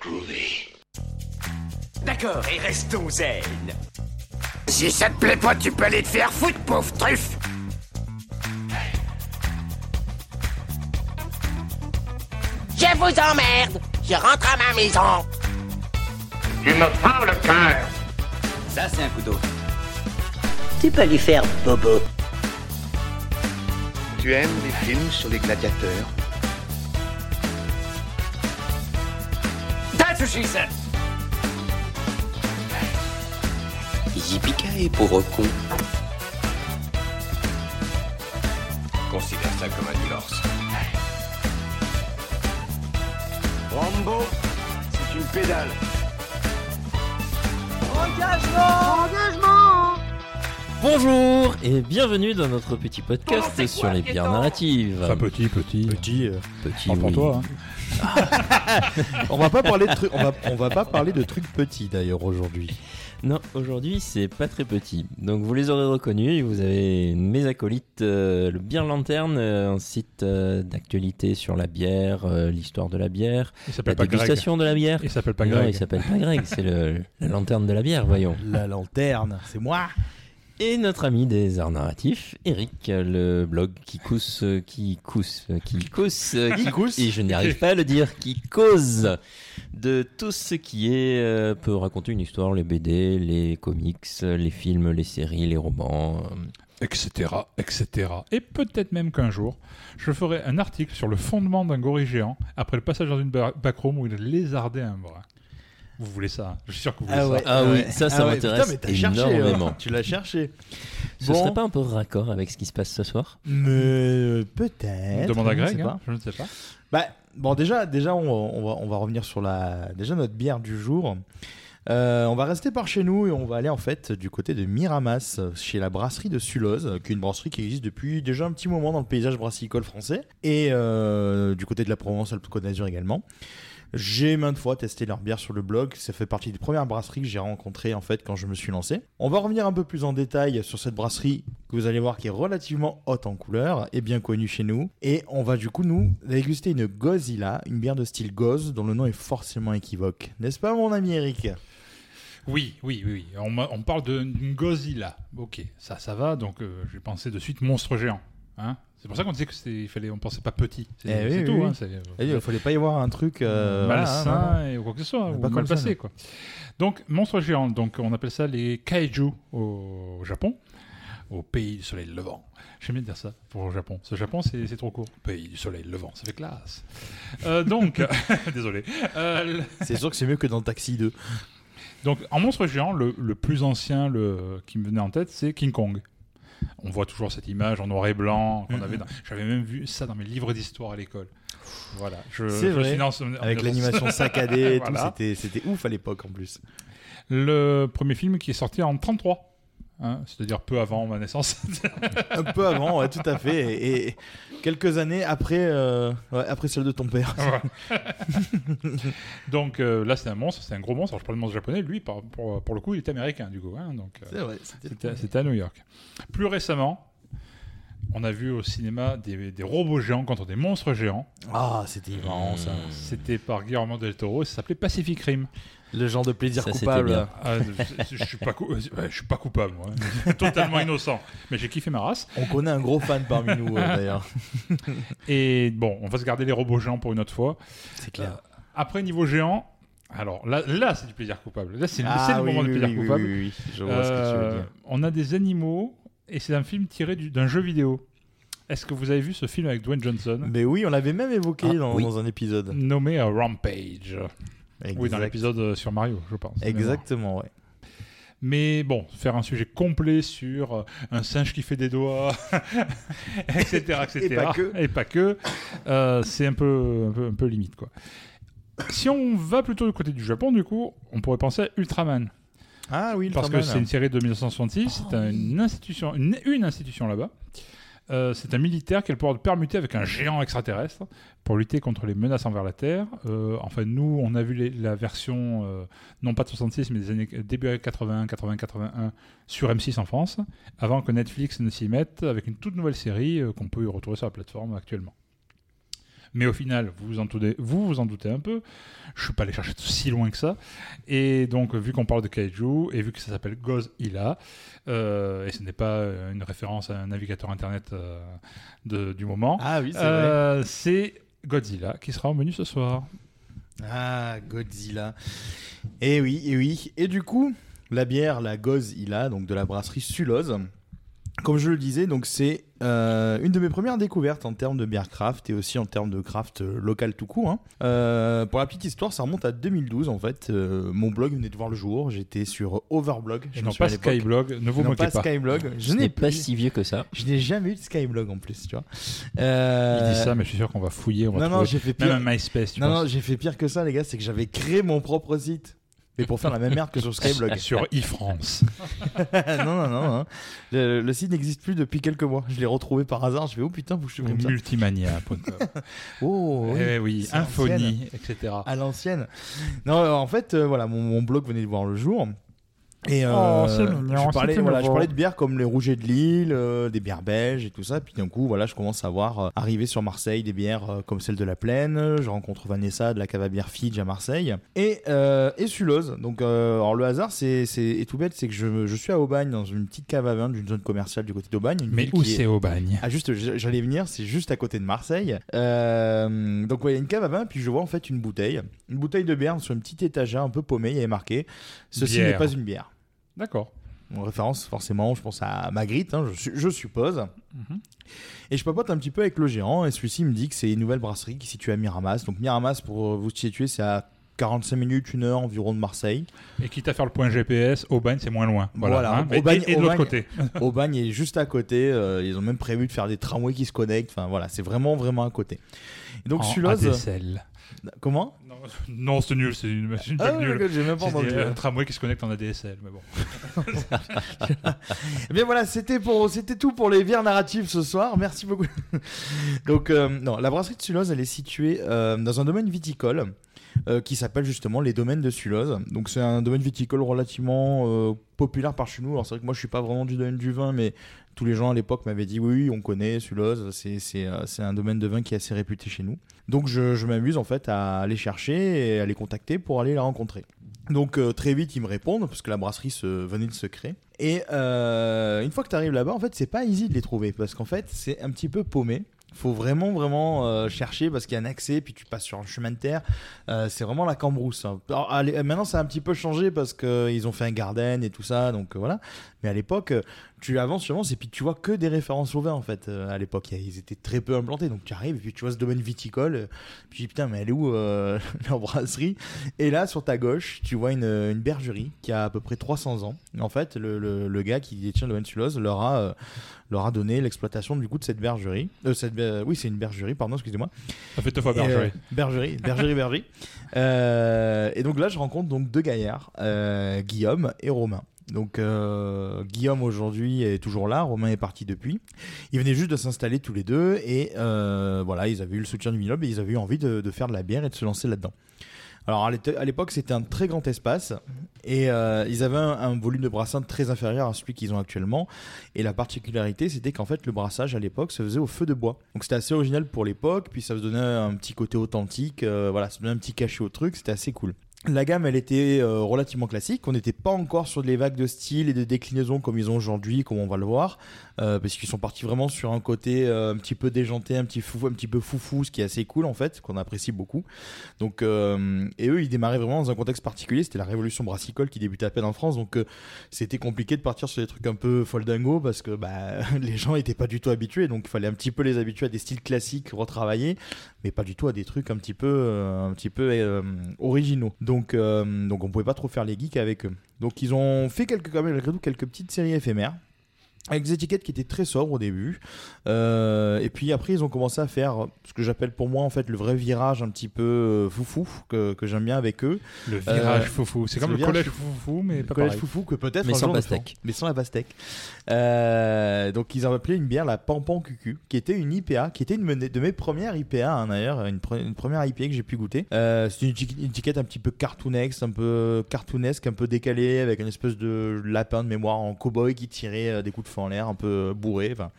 Groovy. D'accord, et restons zen. Si ça te plaît pas, tu peux aller te faire foutre, pauvre truffe Je vous emmerde. Je rentre à ma maison. Tu me prends le cœur Ça, c'est un couteau. Tu peux lui faire bobo. Tu aimes les films sur les gladiateurs? That's what she said. Yippee pauvre con. Considère ça comme un divorce. Rambo, c'est une pédale. Bonjour et bienvenue dans notre petit podcast sur les bières narratives. Enfin, petit, petit. Petit, euh, Petit, pour oui. toi. hein. on va pas parler de trucs, on va, on va pas parler de trucs petits d'ailleurs aujourd'hui. Non, aujourd'hui c'est pas très petit. Donc vous les aurez reconnus, vous avez mes acolytes, euh, le Bière Lanterne, euh, un site euh, d'actualité sur la bière, euh, l'histoire de la bière, Il la Greg. dégustation de la bière. Il s'appelle pas non, Greg. il s'appelle pas Greg, c'est le- la lanterne de la bière, voyons. La lanterne, c'est moi. Et notre ami des arts narratifs, Eric, le blog qui cousse, euh, qui cousse, euh, qui cousse, euh, qui cousse. et je n'arrive pas à le dire, qui cause de tout ce qui est euh, peut raconter une histoire, les BD, les comics, les films, les séries, les romans. euh. etc., etc. Et peut-être même qu'un jour, je ferai un article sur le fondement d'un gorille géant après le passage dans une ba- backroom où il lézardait un bras. Vous voulez ça hein Je suis sûr que vous voulez ça. Ah oui, ça, ça ouais, m'intéresse cherché, énormément. hein. Tu l'as cherché. Ce Bon. serait pas un peu raccord avec ce qui se passe ce soir? Mais euh, peut-être. Demande à je ne sais Greg, pas. hein, je ne sais pas. Bah, bon, déjà, déjà on, on va, on va revenir sur la, déjà notre bière du jour. Euh, on va rester par chez nous et on va aller en fait du côté de Miramas, chez la brasserie de Sulloz, qui est une brasserie qui existe depuis déjà un petit moment dans le paysage brassicole français, et euh, du côté de la Provence, Alpes-Côte d'Azur également. J'ai maintes fois testé leur bière sur le blog, ça fait partie des premières brasseries que j'ai rencontrées en fait quand je me suis lancé. On va revenir un peu plus en détail sur cette brasserie que vous allez voir qui est relativement haute en couleur et bien connue chez nous. Et on va du coup nous déguster une Gozilla, une bière de style Goz dont le nom est forcément équivoque. N'est-ce pas mon ami Eric? Oui, oui, oui. On, on parle de- d'une Godzilla. Ok, ça, ça va. Donc, euh, j'ai pensé de suite monstre géant. Hein c'est pour ça qu'on disait que c'était, il fallait, on pensait pas petit. C'est, Eh oui, oui, tout. oui. hein, c'est, euh, Eh, Il fallait pas y avoir un truc euh, voilà, malsain hein, ou quoi que ce soit, ou pas mal passé quoi. Donc monstre géant, donc on appelle ça les kaiju au, Japon, au pays du soleil levant. J'aime bien dire ça pour le Japon. Ce Japon c'est, trop court. Pays du soleil levant, ça fait classe. Euh, donc, désolé. Euh. C'est sûr que c'est mieux que dans Taxi 2. donc en monstre géant, le, le plus ancien le, qui me venait en tête, c'est King Kong. On voit toujours cette image en noir et blanc qu'on avait. Dans... J'avais même vu ça dans mes livres d'histoire à l'école. Voilà. Je, C'est je vrai. Avec 1900. l'animation saccadée et tout, c'était, c'était ouf à l'époque en plus. Le premier film qui est sorti en 33. Hein, C'est-à-dire peu avant ma naissance. Un peu avant, ouais, tout à fait. Et, et quelques années après, euh, ouais, après celle de ton père. donc euh, là, c'est un monstre, c'est un gros monstre. Alors, je parle de monstre japonais. Lui, par- pour, pour le coup, il est américain, du coup. hein, donc, euh, C'est vrai, c'était à New York. Plus récemment, on a vu au cinéma des, des robots géants contre des monstres géants. Ah, c'était marrant ça. C'était par Guillermo del Toro et ça s'appelait Pacific Rim. Le genre de plaisir Ça, coupable. Ah, je, je suis pas cou- ouais, je suis pas coupable, moi. totalement innocent. Mais j'ai kiffé ma race. On connaît un gros fan parmi nous euh, d'ailleurs. Et bon, on va se garder les robots géants pour une autre fois. C'est clair. Après, niveau géant, alors là, là c'est du plaisir coupable. Là, c'est le- Ah c'est le oui, moment oui, du plaisir oui, oui, coupable. oui, oui, je vois ce que tu veux Euh, dire. On a des animaux et c'est un film tiré du- d'un jeu vidéo. Est-ce que vous avez vu ce film avec Dwayne Johnson? Mais oui, on l'avait même évoqué Ah, dans, oui. dans un épisode. nommé euh, Oui, dans l'épisode euh, sur Mario, je pense. Exactement, ouais. Mais bon, faire un sujet complet sur euh, un singe qui fait des doigts, etc., etc. Et pas que. Et pas que, euh, c'est un peu, un, peu, un peu limite, quoi. Si on va plutôt du côté du Japon, du coup, on pourrait penser à Ultraman. Ah oui, Parce que Ultraman. c'est une série de 1966, c'est un- une institution, une, une institution là-bas. Euh, c'est un militaire qui a le pouvoir de permuter avec un géant extraterrestre pour lutter contre les menaces envers la Terre. Euh, enfin, nous, on a vu la version, euh, non pas de 66, mais des années début 80, 80, 81 sur M6 en France, avant que Netflix ne s'y mette avec une toute nouvelle série qu'on peut retrouver sur la plateforme actuellement. Mais au final, vous vous en doutez, vous vous en doutez un peu. Je suis pas allé chercher si loin que ça. Et donc, vu qu'on parle de kaiju et vu que ça s'appelle Godzilla, euh, et ce n'est pas euh, une référence à un navigateur internet euh, de- du moment, Ah oui, c'est vrai. euh, c'est Godzilla qui sera au menu ce soir. Ah, Godzilla. Et oui, et oui. Et du coup, la bière, la Godzilla, donc de la brasserie Sulose. Comme je le disais, donc c'est euh, une de mes premières découvertes en termes de bière craft et aussi en termes de craft euh, local tout court. hein. Euh, pour la petite histoire, ça remonte à 2012 en fait. Euh, mon blog venait de voir le jour. J'étais sur Overblog. Je souviens pas. Skyblog, ne vous moquez pas, pas. Skyblog. Je n'ai pas si vieux que ça. Je n'ai jamais eu de Skyblog en plus, tu vois. Il dit ça, mais je suis sûr qu'on va fouiller, on va Non, non, j'ai fait pire. Même un MySpace, tu Non, penses non, j'ai fait pire que ça, les gars. C'est que j'avais créé mon propre site. Mais pour faire la même merde que sur Skyblog. Sur eFrance. non, non, non. hein. Le, le site n'existe plus depuis quelques mois. Je l'ai retrouvé par hasard. Je fais, oh putain, vous comme ça. Multimania.com. Oh, oui. Eh oui, Infony, etc. À l'ancienne. Non, en fait, euh, voilà, mon, mon blog venait de voir le jour. Et euh, Oh, mignon, je, parlais, voilà, je parlais de bières comme les Rouget de Lille, euh, des bières belges et tout ça. Puis d'un coup, voilà, je commence à voir euh, arriver sur Marseille des bières euh, comme celle de la Plaine. Je rencontre Vanessa de la cave à bière Fidj à Marseille. Et, euh, et Sulose. Donc, euh, alors le hasard, c'est c'est- est tout bête, c'est que je, je suis à Aubagne, dans une petite cave à vin d'une zone commerciale du côté d'Aubagne. Mais où est- c'est Aubagne? Ah juste, j'allais venir, c'est juste à côté de Marseille. Euh, donc ouais, il y a une cave à vin, puis je vois en fait une bouteille, une bouteille de bière sur une petite étagère un peu paumée, il y avait marqué ceci n'est pas une bière. D'accord. En référence forcément, je pense à Magritte, hein, je, su- je suppose. Mhm. Et je papote un petit peu avec le gérant, et celui-ci me dit que c'est une nouvelle brasserie qui est située à Miramas. Donc Miramas, pour vous situer, c'est à 45 minutes, une heure environ de Marseille. Et quitte à faire le point GPS, Aubagne, c'est moins loin. Voilà. Voilà, hein. Aubagne- et, et de l'autre côté. Aubagne est juste à côté. euh, ils ont même prévu de faire des tramways qui se connectent. Enfin voilà, c'est vraiment vraiment à côté. Et donc ADSL. comment? Non, c'est nul, c'est une, une Ah nulle. j'ai même pas entendu. des- un tramway qui se connecte en ADSL, mais bon. Eh bien voilà, c'était pour, c'était tout pour les bières narratives ce soir. Merci beaucoup. Donc euh, non, la brasserie de Sulose, elle est située euh, dans un domaine viticole euh, qui s'appelle justement les domaines de Sulose. Donc c'est un domaine viticole relativement euh, populaire par chez nous. Alors c'est vrai que moi je suis pas vraiment du domaine du vin, mais tous les gens à l'époque m'avaient dit oui, on connaît Sulose, euh, c'est un domaine de vin qui est assez réputé chez nous. Donc je, je m'amuse en fait à les chercher et à les contacter pour aller la rencontrer. Donc très vite ils me répondent parce que la brasserie se, venait de se créer. Et une fois que tu arrives là-bas, en fait c'est pas easy de les trouver parce qu'en fait c'est un petit peu paumé. Faut vraiment vraiment euh, chercher parce qu'il y a un accès puis tu passes sur un chemin de terre. Euh, c'est vraiment la cambrousse. hein. Allez, maintenant ça a un petit peu changé parce que ils ont fait un garden et tout ça donc euh, voilà. Mais à l'époque euh, tu avances, tu avances et puis tu vois que des références au vin en fait. Euh, à l'époque ils étaient très peu implantés donc tu arrives et puis tu vois ce domaine viticole. euh, puis putain mais elle est où euh, leur brasserie? Et là, sur ta gauche, tu vois une, une bergerie qui a à peu près 300 ans. En fait, le, le- le gars qui détient le domaine Sulose leur a, euh, leur a donné l'exploitation du coup de cette bergerie. Euh, cette, oui, c'est une bergerie, pardon, excusez-moi. Ça fait deux fois Et, euh, bergerie. bergerie, bergerie, bergerie. Euh, et donc là, je rencontre donc deux gaillards, Guillaume et Romain. Donc euh, Guillaume aujourd'hui est toujours là, Romain est parti depuis. Ils venaient juste de s'installer tous les deux et euh, voilà, ils avaient eu le soutien du vignoble et ils avaient eu envie de, de faire de la bière et de se lancer là-dedans. Alors à l'époque c'était un très grand espace et euh, ils avaient un, volume de brassage très inférieur à celui qu'ils ont actuellement et la particularité c'était qu'en fait le brassage à l'époque se faisait au feu de bois. Donc c'était assez original pour l'époque puis ça se donnait un petit côté authentique euh, voilà ça donnait un petit cachet au truc c'était assez cool la gamme, elle était euh, relativement classique. On n'était pas encore sur des vagues de style et de déclinaisons comme ils ont aujourd'hui, comme on va le voir, euh, parce qu'ils sont partis vraiment sur un côté euh, un petit peu déjanté, un petit fou, un petit peu foufou, ce qui est assez cool en fait, qu'on apprécie beaucoup. Donc, et eux, ils démarraient vraiment dans un contexte particulier. C'était la révolution brassicole qui débutait à peine en France, donc c'était compliqué de partir sur des trucs un peu foldingo parce que bah, les gens n'étaient pas du tout habitués, donc il fallait un petit peu les habituer à des styles classiques retravaillés, mais pas du tout à des trucs un petit peu, un petit peu originaux. Donc, euh, donc on pouvait pas trop faire les geeks avec eux. Donc ils ont fait quelques, quand même, quelques petites séries éphémères. Avec des étiquettes qui étaient très sobres au début. Euh, et puis après, ils ont commencé à faire ce que j'appelle pour moi en fait le vrai virage un petit peu euh, foufou que, que j'aime bien avec eux. Le virage euh, foufou. C'est comme le le collège foufou, mais Le pas collège pareil. foufou que peut-être Mais un sans jour pastèque. Mais sans la pastèque. Euh, donc ils ont appelé une bière la Pampan Cucu, qui était une IPA, qui était une de mes premières IPA hein, d'ailleurs, une, pre- une première IPA que j'ai pu goûter. Euh, c'est une, éti- une étiquette un petit peu cartoonesque, un peu cartoonesque, un peu décalée, avec une espèce de lapin de mémoire en cowboy qui tirait des coups de l'air, un peu bourré. Enfin,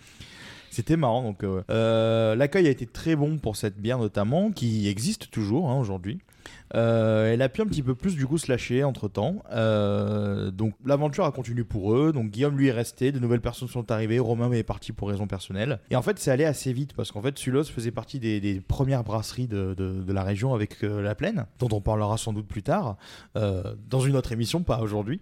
C'était marrant. Donc, euh, euh, l'accueil a été très bon pour cette bière notamment, qui existe toujours hein, aujourd'hui. Euh, elle a pu un petit peu plus du coup se lâcher entre temps. donc l'aventure a continué pour eux. Donc Guillaume lui est resté, de nouvelles personnes sont arrivées, Romain est parti pour raisons personnelles. Et en fait c'est allé assez vite parce qu'en fait Sulos faisait partie des, des premières brasseries de, de- de la région avec euh, la plaine, dont on parlera sans doute plus tard, euh, dans une autre émission, pas aujourd'hui.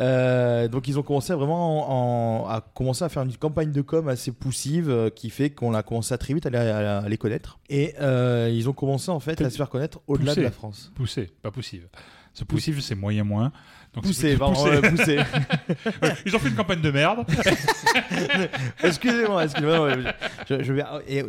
Euh, donc ils ont commencé à vraiment en- à commencer à faire une campagne de com assez poussive euh, qui fait qu'on a commencé à très vite à les, à les connaître. Et euh, ils ont commencé en fait à se faire connaître au-delà de la France. Poussé, pas poussive. Ce poussive, c'est moyen moins. Donc pardon. Ils ont fait une campagne de merde. excusez-moi, excusez-moi. ouais, Je, je vais, et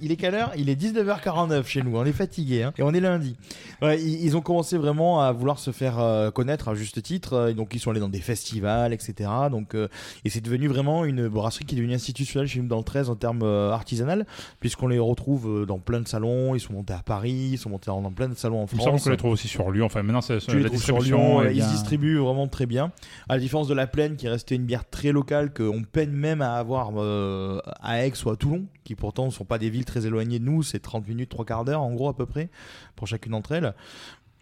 il- est quelle heure? Il est 19h49 chez nous. On est fatigué hein, et on est lundi. Ouais, ils, ils ont commencé vraiment à vouloir se faire euh, connaître à juste titre. euh, et donc ils sont allés dans des festivals, etc. Donc euh, et c'est devenu vraiment une brasserie qui est devenue institutionnelle chez nous dans le 13 en termes artisanal, puisqu'on les retrouve dans plein de salons. Ils sont montés à Paris, ils sont montés dans, plein de salons en Il me semble France. qu'on les trouve aussi sur Lyon. Enfin, maintenant, c'est la distribution. Lyon, ils bien- se vraiment très bien. À la différence de la plaine qui restait une bière très locale qu'on peine même à avoir euh, à Aix ou à Toulon, qui pourtant ne sont pas des villes très éloignées de nous, c'est 30 minutes, 3 quarts d'heure en gros à peu près pour chacune d'entre elles.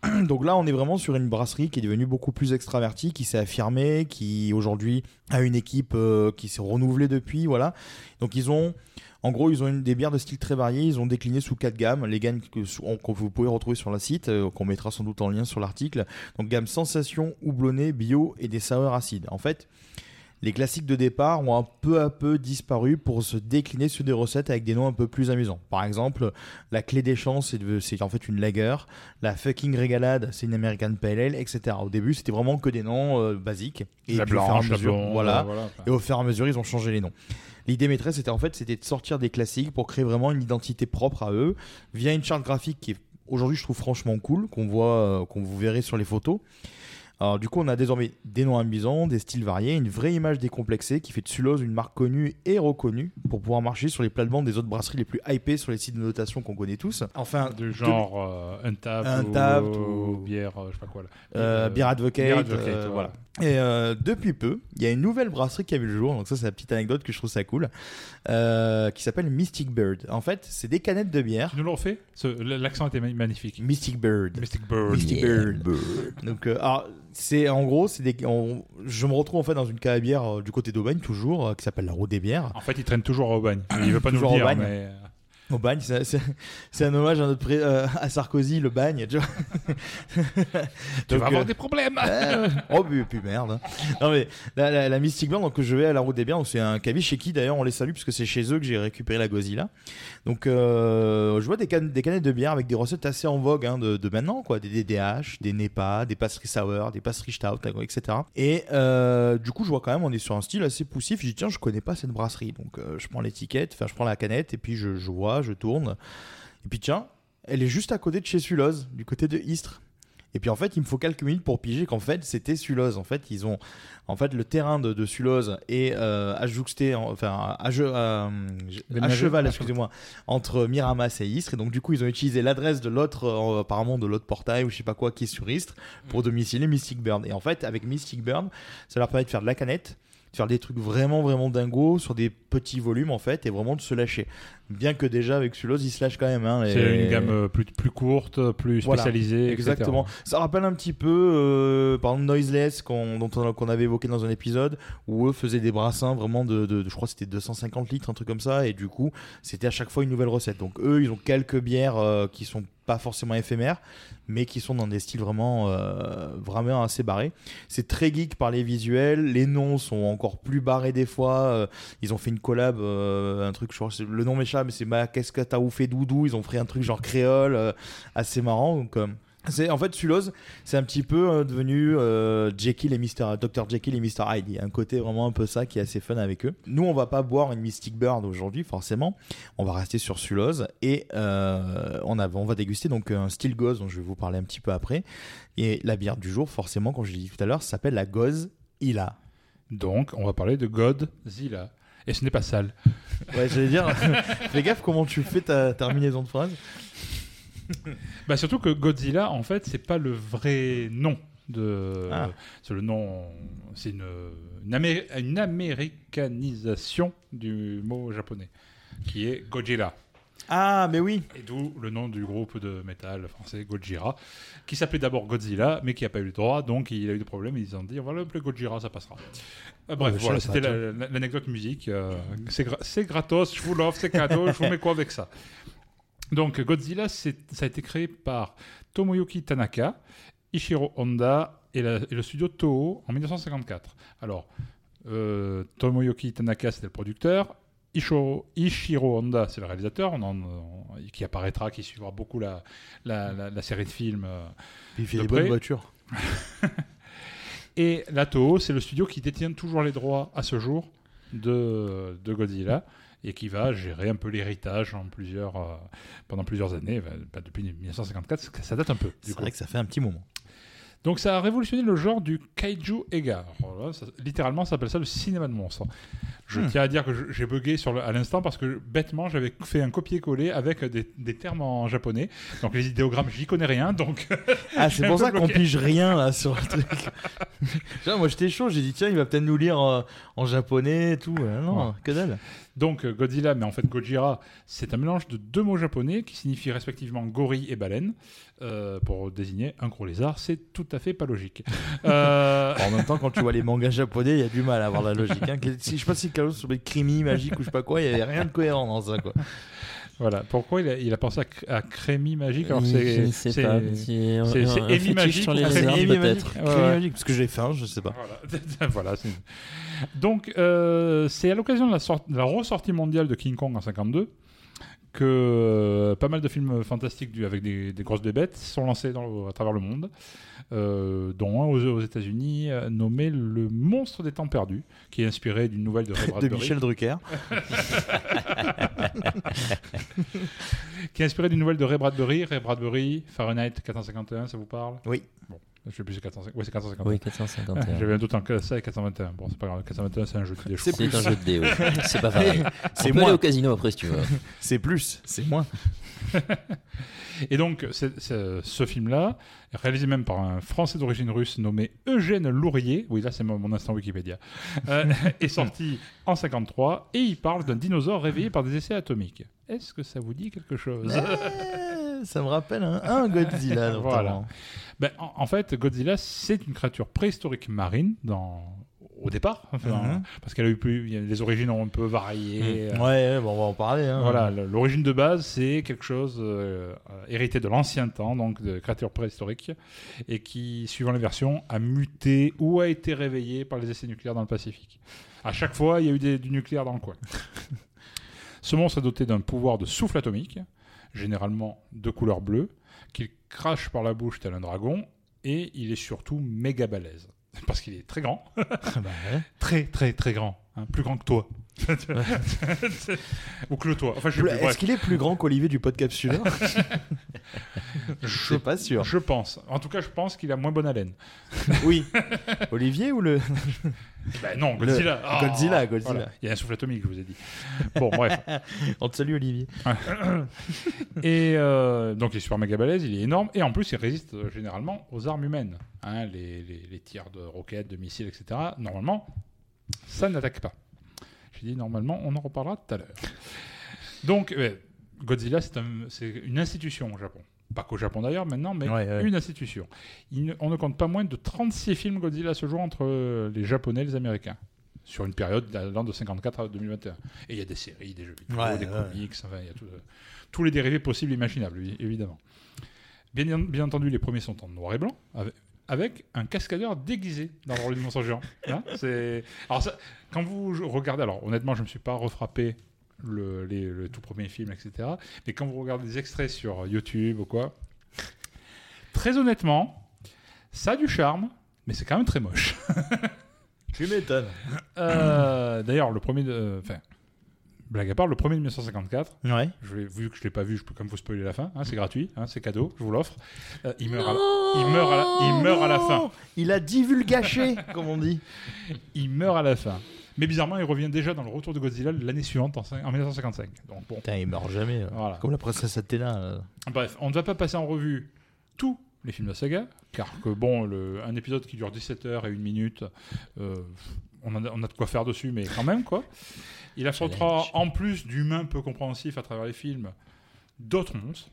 Donc là, on est vraiment sur une brasserie qui est devenue beaucoup plus extravertie, qui s'est affirmée, qui aujourd'hui a une équipe euh, qui s'est renouvelée depuis, voilà. Donc ils ont, en gros, ils ont une, des bières de style très variés. Ils ont décliné sous quatre gammes, les gammes que, vous pouvez retrouver sur le site, euh, qu'on mettra sans doute en lien sur l'article. Donc gamme sensation, houblonné, bio et des sours acides. En fait, les classiques de départ ont un peu à peu disparu pour se décliner sur des recettes avec des noms un peu plus amusants. Par exemple, la clé des champs, c'est en fait une lager. La fucking régalade, c'est une American Pale Ale, etc. Au début, c'était vraiment que des noms euh, basiques. Et la puis, au fur et à mesure, blonde. voilà. voilà. Et au fur et à mesure, ils ont changé les noms. L'idée maîtresse, c'était en fait, c'était de sortir des classiques pour créer vraiment une identité propre à eux, via une charte graphique qui est aujourd'hui, je trouve franchement cool, qu'on voit, euh, qu'on vous verrez sur les photos. Alors du coup, on a désormais des noms amusants, des styles variés, une vraie image décomplexée qui fait de Suloz une marque connue et reconnue pour pouvoir marcher sur les plates-bandes des autres brasseries les plus hypées sur les sites de notation qu'on connaît tous. Enfin, Du genre euh, Untapped, Untapped ou, ou- bière, euh, je sais pas quoi. Là. Euh, Euh, Beer Advocate, euh, voilà. Et euh, depuis peu, il y a une nouvelle brasserie qui a vu le jour, donc ça c'est la petite anecdote que je trouve ça cool, euh, qui s'appelle Mystic Bird. En fait, c'est des canettes de bière. Tu nous refais Ce- L'accent était ma- magnifique. Mystic Bird. Mystic Bird. Mystic Bird. Donc, euh, alors, c'est en gros, c'est des, on- je me retrouve en fait dans une cave à bière euh, du côté d'Aubagne toujours, euh, qui s'appelle la Route des Bières. En fait, il traîne toujours au bagne. Il veut pas nous Toujours le dire, mais... Aubagne, c'est, c'est- c'est un hommage à notre pré- euh, à Sarkozy, le bagne. Tu vois Tu Donc, vas avoir euh, des problèmes Euh, oh, puis, puis merde. hein. Non, mais la, la, la Mystic Bird, donc je vais à la route des biens, c'est un cavi chez qui d'ailleurs on les salue, puisque c'est chez eux que j'ai récupéré la Godzilla. Donc euh, je vois des, can- des canettes de bière avec des recettes assez en vogue hein, de, de maintenant, quoi. Des DDH, des NEPA, des passeries sour, des passeries stout, etc. Et du coup, je vois quand même, on est sur un style assez poussif. Je dis, tiens, je connais pas cette brasserie. Donc je prends l'étiquette, enfin, je prends la canette, et puis je, je vois, je tourne. Et puis tiens, elle est juste à côté de chez Suloz, du côté de Istres. Et puis en fait, il me faut quelques minutes pour piger qu'en fait, c'était Suloz. En fait, ils ont, en fait, le terrain de, de Suloz est euh, ajusté, enfin, à, je- euh, à Déménagé. cheval, excusez-moi, entre Miramas et Istres. Et donc, du coup, ils ont utilisé l'adresse de l'autre, euh, apparemment de l'autre portail ou je sais pas quoi, qui est sur Istres, pour domicilier Mystic Burn. Et en fait, avec Mystic Burn, ça leur permet de faire de la canette, de faire des trucs vraiment, vraiment dingos sur des petits volumes, en fait, et vraiment de se lâcher. Bien que déjà, avec Suloz, ils se lâchent quand même. Hein, C'est une gamme euh, plus, plus courte, plus Voilà, spécialisée. etc. Exactement. Ça rappelle un petit peu, euh, par exemple, Noiseless, qu'on, dont on, qu'on avait évoqué dans un épisode, où eux faisaient des brassins vraiment de, de- de- je crois que c'était 250 litres, un truc comme ça, et du coup, c'était à chaque fois une nouvelle recette. Donc eux, ils ont quelques bières euh, qui sont pas forcément éphémères, mais qui sont dans des styles vraiment, euh, vraiment assez barrés. C'est très geek par les visuels, les noms sont encore plus barrés des fois. euh, ils ont fait une collab, un truc, je crois, le nom m'échappe, mais c'est Ma qu'est-ce que t'as ou fait doudou. Ils ont fait un truc genre créole, euh, assez marrant. Donc, euh, c'est en fait Suloz, c'est un petit peu euh, devenu Jekyll et Mr. Dr Jekyll et Mr Hyde. Un côté vraiment un peu ça qui est assez fun avec eux. Nous, on va pas boire une Mystic Bird aujourd'hui, forcément. On va rester sur Suloz et on, a, on va déguster donc un style Goz dont je vais vous parler un petit peu après. Et la bière du jour, forcément, comme je l'ai dit tout à l'heure, s'appelle la Goz Ila. Donc, on va parler de Godzilla. Et ce n'est pas sale. Ouais, j'allais dire, fais gaffe comment tu fais ta terminaison de phrase. Bah surtout que Godzilla, en fait, c'est pas le vrai nom De, Ah. C'est le nom. C'est une, une, Amé- une américanisation du mot japonais, qui est Gojira. Ah, mais oui. Et d'où le nom du groupe de métal français Gojira, qui s'appelait d'abord Godzilla, mais qui n'a pas eu le droit, donc il a eu des problèmes. Ils ont dit on va l'appeler Gojira, ça passera. Euh, bref, Ouais, voilà, c'était la- l'anecdote musique. euh, c'est gra- c'est gratos, je vous l'offre, c'est cadeau, je vous mets quoi avec ça? Donc Godzilla, ça a été créé par Tomoyuki Tanaka, Ishiro Honda et, la- et le studio Toho en 1954. Alors, euh, Tomoyuki Tanaka, c'était le producteur. Ishiro, Ishiro Honda, c'est le réalisateur, on en- on- qui apparaîtra, qui suivra beaucoup la, la, la- la série de films. euh. Il fait De des près. bonnes voitures. Et la Toho, c'est le studio qui détient toujours les droits à ce jour de, de Godzilla et qui va gérer un peu l'héritage en plusieurs, euh, pendant plusieurs années, bah, bah, depuis 1954, ça date un peu. C'est vrai que ça fait un petit moment. Donc ça a révolutionné le genre du kaiju ega. Voilà, ça- littéralement, ça s'appelle ça le cinéma de monstres. Je Hmm. tiens à dire que j'ai bugué sur le- à l'instant parce que bêtement, j'avais fait un copier-coller avec des, des termes en japonais. Donc les idéogrammes, j'y connais rien. Donc Ah, c'est pour ça qu'on pige rien là sur le truc. Moi j'étais chaud, j'ai dit tiens, il va peut-être nous lire euh, en japonais et tout. Euh, non, Ouais. que dalle. Donc euh, Godzilla, mais en fait Gojira, c'est un mélange de deux mots japonais qui signifient respectivement gorille et baleine euh, pour désigner un gros lézard. C'est tout à fait pas logique. Euh, En même temps, quand tu vois les mangas japonais, il y a du mal à avoir la logique. Hein. Je sais pas si Carlos sur les crimi, magique ou je sais pas quoi, il y avait rien de cohérent dans ça quoi. Voilà. Pourquoi il a, il a pensé à, à Crémi magique alors Je c'est sais pas. C'est un, c'est- c'est Magique sur les Crimi peut-être. magique, Ouais, magique, parce que j'ai faim, je sais pas. Voilà. voilà c'est- Donc, euh, c'est à l'occasion de la, sort- de la ressortie mondiale de King Kong en 52 que euh, pas mal de films fantastiques du- avec des, des grosses bébêtes sont lancés dans- à travers le monde, euh, dont un aux, aux États-Unis euh, nommé Le Monstre des Temps Perdus, qui est inspiré d'une nouvelle de Ray De Bradbury. Michel Drucker. Qui est inspiré d'une nouvelle de Ray Bradbury. Ray Bradbury, Fahrenheit 451, ça vous parle? Oui. Bon, je sais plus, c'est 450. Ouais, c'est 451. Oui, 451. J'avais un doute entre ça et 421. Bon, c'est pas grave. 421, c'est un jeu de dés. C'est un jeu de dés, oui. C'est pas pareil. C'est On peut aller moins. au casino après si tu veux. C'est plus, c'est moins. Et donc, c'est- c'est- ce film-là, réalisé même par un Français d'origine russe nommé Eugène Lourier, oui, là c'est mon, mon instant Wikipédia, euh, est sorti en 53 et il parle d'un dinosaure réveillé par des essais atomiques. Est-ce que ça vous dit quelque chose? Eh, ça me rappelle un, un Godzilla. Voilà. Ben, en, en fait, Godzilla, c'est une créature préhistorique marine dans, au départ, enfin, Mhm. parce qu'elle a eu plus, les origines ont un peu varié. euh, Ouais, bon, on va en parler. Hein. Voilà, l'origine de base, c'est quelque chose euh, hérité de l'ancien temps, donc de créatures préhistoriques, et qui, suivant les versions, a muté ou a été réveillé par les essais nucléaires dans le Pacifique. À chaque fois, il y a eu des- du nucléaire dans le coin. Ce monstre est doté d'un pouvoir de souffle atomique, généralement de couleur bleue, qu'il crache par la bouche tel un dragon, et il est surtout méga balèze. Parce qu'il est très grand, Bah ouais. très très très grand, hein, plus grand que toi. Ou que le toi. Enfin, Est-ce qu'il est plus grand qu'Olivier du Podcapsuleur Je suis pas sûr. Je pense. En tout cas, je pense qu'il a moins bonne haleine. Oui. Olivier ou le. Ben non, Le- Godzilla. Ah, Godzilla, Godzilla. voilà. Il y a un souffle atomique, je vous ai dit. Bon, bref. On te salue, Olivier. Et euh, donc, il est super méga balèze, il est énorme. Et en plus, il résiste euh, généralement aux armes humaines. Hein, les, les- les tirs de roquettes, de missiles, etc. Normalement, ça n'attaque pas. J'ai dit normalement, on en reparlera tout à l'heure. Donc, ouais, Godzilla, c'est un- c'est une institution au Japon. Pas qu'au Japon d'ailleurs maintenant, mais Ouais, ouais. une institution. Ne- on ne compte pas moins de 36 films Godzilla à ce jour entre euh, les Japonais et les Américains. Sur une période allant de 54 à 2021. Et il y a des séries, des jeux vidéo, Ouais, des ouais. comics, enfin, il y a tout, euh, tous les dérivés possibles et imaginables, évi- évidemment. Bien, bien entendu, les premiers sont en noir et blanc, avec, avec un cascadeur déguisé dans le rôle du géant. Hein, c'est... Alors, ça, quand vous regardez, alors honnêtement, je ne me suis pas refrappé le, les, le tout premier film, etc. Mais quand vous regardez des extraits sur YouTube ou quoi, très honnêtement, ça a du charme, mais c'est quand même très moche. Tu m'étonnes. Euh, D'ailleurs, le premier, de- enfin, blague à part, le premier de 1954, Ouais. je vu que je l'ai pas vu, je peux comme vous spoiler la fin. hein, c'est gratuit, hein, c'est cadeau, je vous l'offre. Euh, il meurt, à la, il meurt à la, il meurt à la fin. Il a divulgaché, comme on dit. Il meurt à la fin. Mais bizarrement, il revient déjà dans le retour de Godzilla l'année suivante, en, cin- en 1955. Donc bon, Putain, il meurt jamais. là. voilà. Comme la princesse Athéna. là. Bref, on ne va pas passer en revue tous les films de la saga, car que bon, le, un épisode qui dure 17 heures et une minute, euh, on, a, on a de quoi faire dessus, mais quand même quoi. Il affrontera en plus d'humains peu compréhensifs à travers les films, d'autres monstres,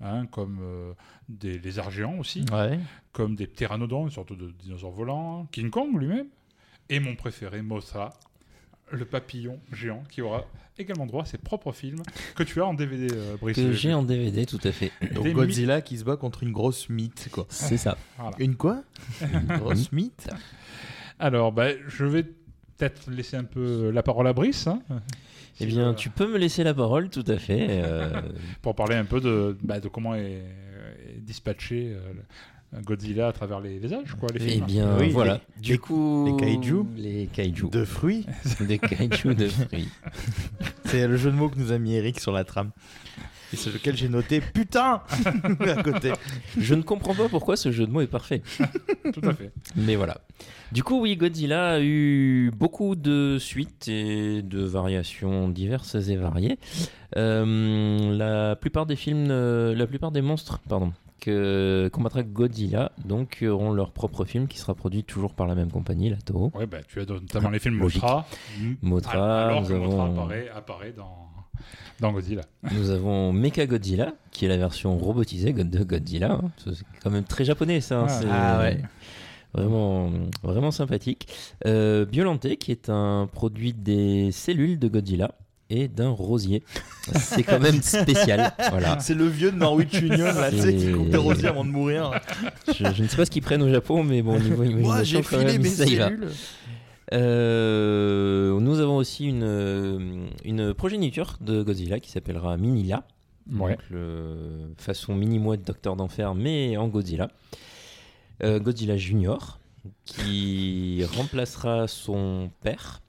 hein, comme euh, des lézards géants aussi, Ouais. comme des pteranodons, une sorte de dinosaure volant, King Kong lui-même, et mon préféré, Mothra, le papillon géant, qui aura également droit à ses propres films que tu as en DVD, euh, Brice. Que j'ai en DVD, tout à fait. Donc Des Godzilla qui se bat contre une grosse mythe, quoi. C'est ça. Voilà. Une quoi? Une grosse mythe? Alors, bah, je vais peut-être laisser un peu la parole à Brice. hein, Eh bien, euh, tu peux me laisser la parole, tout à fait. euh, Pour parler un peu de, bah, de comment est, est dispatché euh, Godzilla à travers les, les âges, quoi, les eh bien, Oui, voilà. les- du les- coup, les kaiju. Les kaiju. De fruits Des kaiju de fruits. C'est le jeu de mots que nous a mis Eric sur la trame. Et c'est lequel j'ai noté putain à côté. Je ne comprends pas pourquoi ce jeu de mots est parfait. Tout à fait. Mais voilà. Du coup, oui, Godzilla a eu beaucoup de suites et de variations diverses et variées. Euh, la plupart des films, euh, la plupart des monstres, pardon, que combattra Godzilla, donc auront leur propre film qui sera produit toujours par la même compagnie, la Toho. Ouais, bah, tu as notamment les films Logique. Mothra. Mothra, alors nous que Mothra avons- apparaît, apparaît dans, dans Godzilla. Nous avons Mecha Godzilla, qui est la version robotisée de Godzilla. hein. C'est quand même très japonais, ça. hein. Ah, C'est ah ouais. Vraiment, vraiment sympathique. Euh, Biolante, qui est un produit des cellules de Godzilla et d'un rosier. C'est quand même spécial. Voilà. C'est le vieux de Norwich Union, là, tu sais, qui coupe des rosiers avant de mourir. Je, je ne sais pas ce qu'ils prennent au Japon, mais bon, au niveau imagination, Moi, j'ai filé mes va. Euh, nous avons aussi une, une progéniture de Godzilla qui s'appellera Minilla. Ouais. Donc, le- façon mini-mouette Docteur d'Enfer, mais en Godzilla. Euh, Godzilla Junior, qui remplacera son père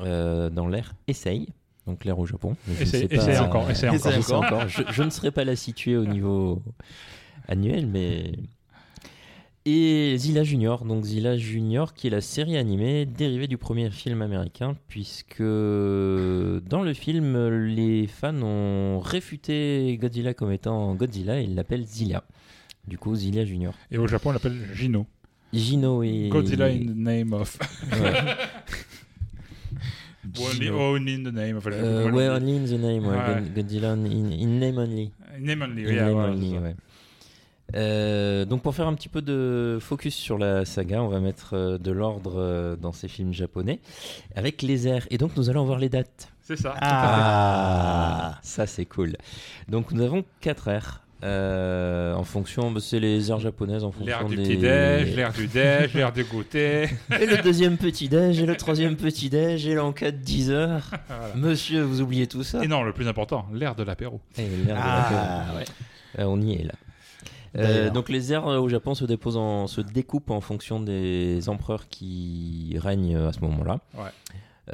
euh, dans l'ère Essaye, donc l'ère au Japon. Essaye encore, encore. Essaye encore. Je, je ne serai pas là situé au niveau annuel, mais. Et Zilla Junior, donc Zilla Junior, qui est la série animée dérivée du premier film américain, puisque dans le film, les fans ont réfuté Godzilla comme étant Godzilla et ils l'appellent Zilla. Du coup, Zilla Junior. Et au Japon, on l'appelle Gino. Gino et. Godzilla in the name of. Ouais. only, in the name of. Ouais, only in the name, ouais. Ouais. God- Godzilla in, in name only. Name only, In yeah, name only, ouais. Euh, donc pour faire un petit peu de focus sur la saga, on va mettre euh, de l'ordre euh, dans ces films japonais avec les airs. Et donc nous allons voir les dates. C'est ça. Ah. Ça c'est cool. Donc nous avons quatre airs. euh, en fonction, bah, c'est les airs japonaises en fonction L'air du des... petit-déj, l'air du déj, l'air du goûter. Et le deuxième petit déj, et le troisième petit déj, et l'encas de 10 heures. Voilà. Monsieur, vous oubliez tout ça Et non, le plus important, l'air de l'apéro. Et l'air de Ah, ouais. Euh, on y est là. Euh, donc les airs euh, au Japon se déposent en, se découpent en fonction des empereurs qui règnent euh, à ce moment-là. Ouais.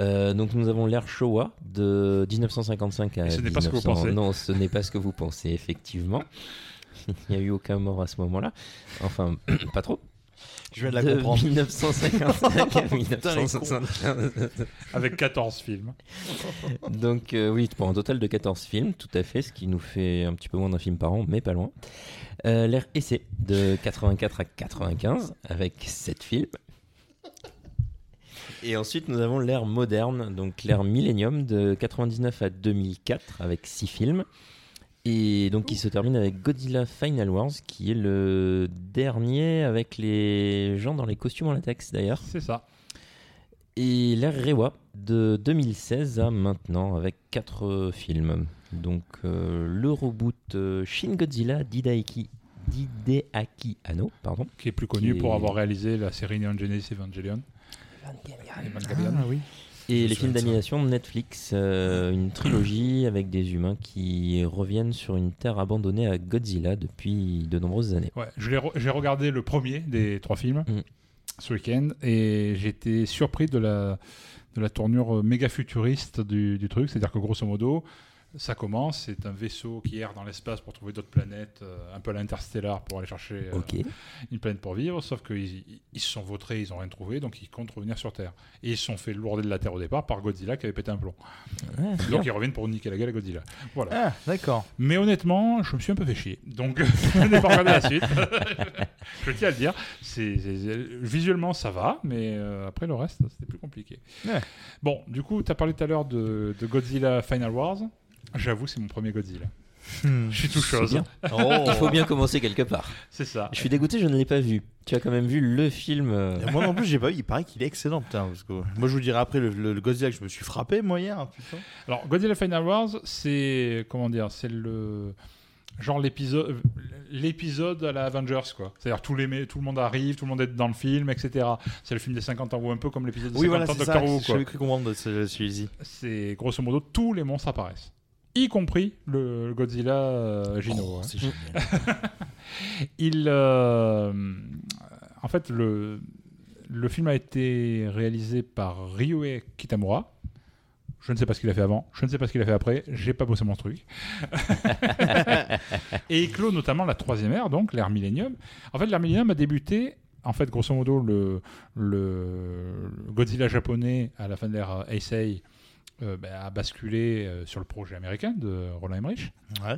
Euh, donc nous avons l'ère Showa de 1955 à Et ce n'est pas ce que vous 1900. pensez. Non, ce n'est pas ce que vous pensez effectivement. Il n'y a eu aucun mort à ce moment-là. Enfin, pas trop. Je viens de la de comprendre. 1955 à Putain, les cons. 1975. Avec 14 films. Donc euh, oui, pour un total de 14 films, tout à fait, ce qui nous fait un petit peu moins d'un film par an, mais pas loin. Euh, L'ère essai de 84 à 95, avec 7 films. Et ensuite, nous avons l'ère moderne, donc l'ère Millennium de 99 à 2004, avec 6 films. Et donc qui se termine avec Godzilla Final Wars, qui est le dernier avec les gens dans les costumes en latex d'ailleurs. C'est ça. Et l'ère Rewa de 2016 à maintenant avec quatre films. Donc euh, le reboot euh, Shin Godzilla d'Hideaki d'Hideaki Anno, pardon. Qui est plus connu est- pour avoir réalisé la série Neon Genesis Evangelion. Evangelion. oui. Et Je les films d'animation de Netflix, euh, une trilogie avec des humains qui reviennent sur une terre abandonnée à Godzilla depuis de nombreuses années. Ouais, re- j'ai regardé le premier des trois films Mm. ce week-end et j'étais surpris de la, de la tournure méga futuriste du, du truc. C'est-à-dire que grosso modo, Ça commence, c'est un vaisseau qui erre dans l'espace pour trouver d'autres planètes, euh, un peu à l'interstellar pour aller chercher euh, une planète pour vivre, sauf qu'ils ils se sont vautrés, ils ont rien trouvé, donc ils comptent revenir sur Terre. Et ils se sont fait lourder de la Terre au départ par Godzilla qui avait pété un plomb. Donc bien. ils reviennent pour niquer la gueule à Godzilla. Voilà. Ah, d'accord. Mais honnêtement, je me suis un peu fait chier. Donc, je n'ai pas regardé la suite. je tiens à le dire. C'est, c'est- c'est- visuellement, ça va, mais euh, après le reste, c'était plus compliqué. Ouais. Bon, du coup, tu as parlé tout à l'heure de, de Godzilla Final Wars. J'avoue, c'est mon premier Godzilla. Hmm. Je suis tout C'est chose. bien. Oh. Il faut bien commencer quelque part. C'est ça. Je suis dégoûté, je ne l'ai pas vu. Tu as quand même vu le film. euh, Moi non plus, j'ai pas vu. Il paraît qu'il est excellent, putain. Parce que moi, je vous dirai après le, le- le Godzilla que je me suis frappé, moi, hier. Putain. Alors, Godzilla Final Wars, c'est. Comment dire C'est le. Genre l'épisode, l'épisode à la Avengers, quoi. C'est-à-dire tous les, mé- tout le monde arrive, tout le monde est dans le film, etc. C'est le film des 50 ans, ou un peu comme l'épisode des Oui, 50 voilà, ans de c'est. Doctor Who, quoi. J'avais cru comprendre celui-ci. c'est grosso modo tous les monstres apparaissent, y compris le, le Godzilla euh, Gino. Oh, hein. Il, euh, en fait, le, le film a été réalisé par Ryue Kitamura. Je ne sais pas ce qu'il a fait avant, je ne sais pas ce qu'il a fait après, j'ai pas bossé mon truc. Et il clôt notamment la troisième ère, donc l'ère Millennium. En fait, l'ère Millennium a débuté, en fait, grosso modo, le, le Godzilla japonais à la fin de l'ère Heisei euh, ben, a basculé euh, sur le projet américain de Roland Emmerich. Ouais.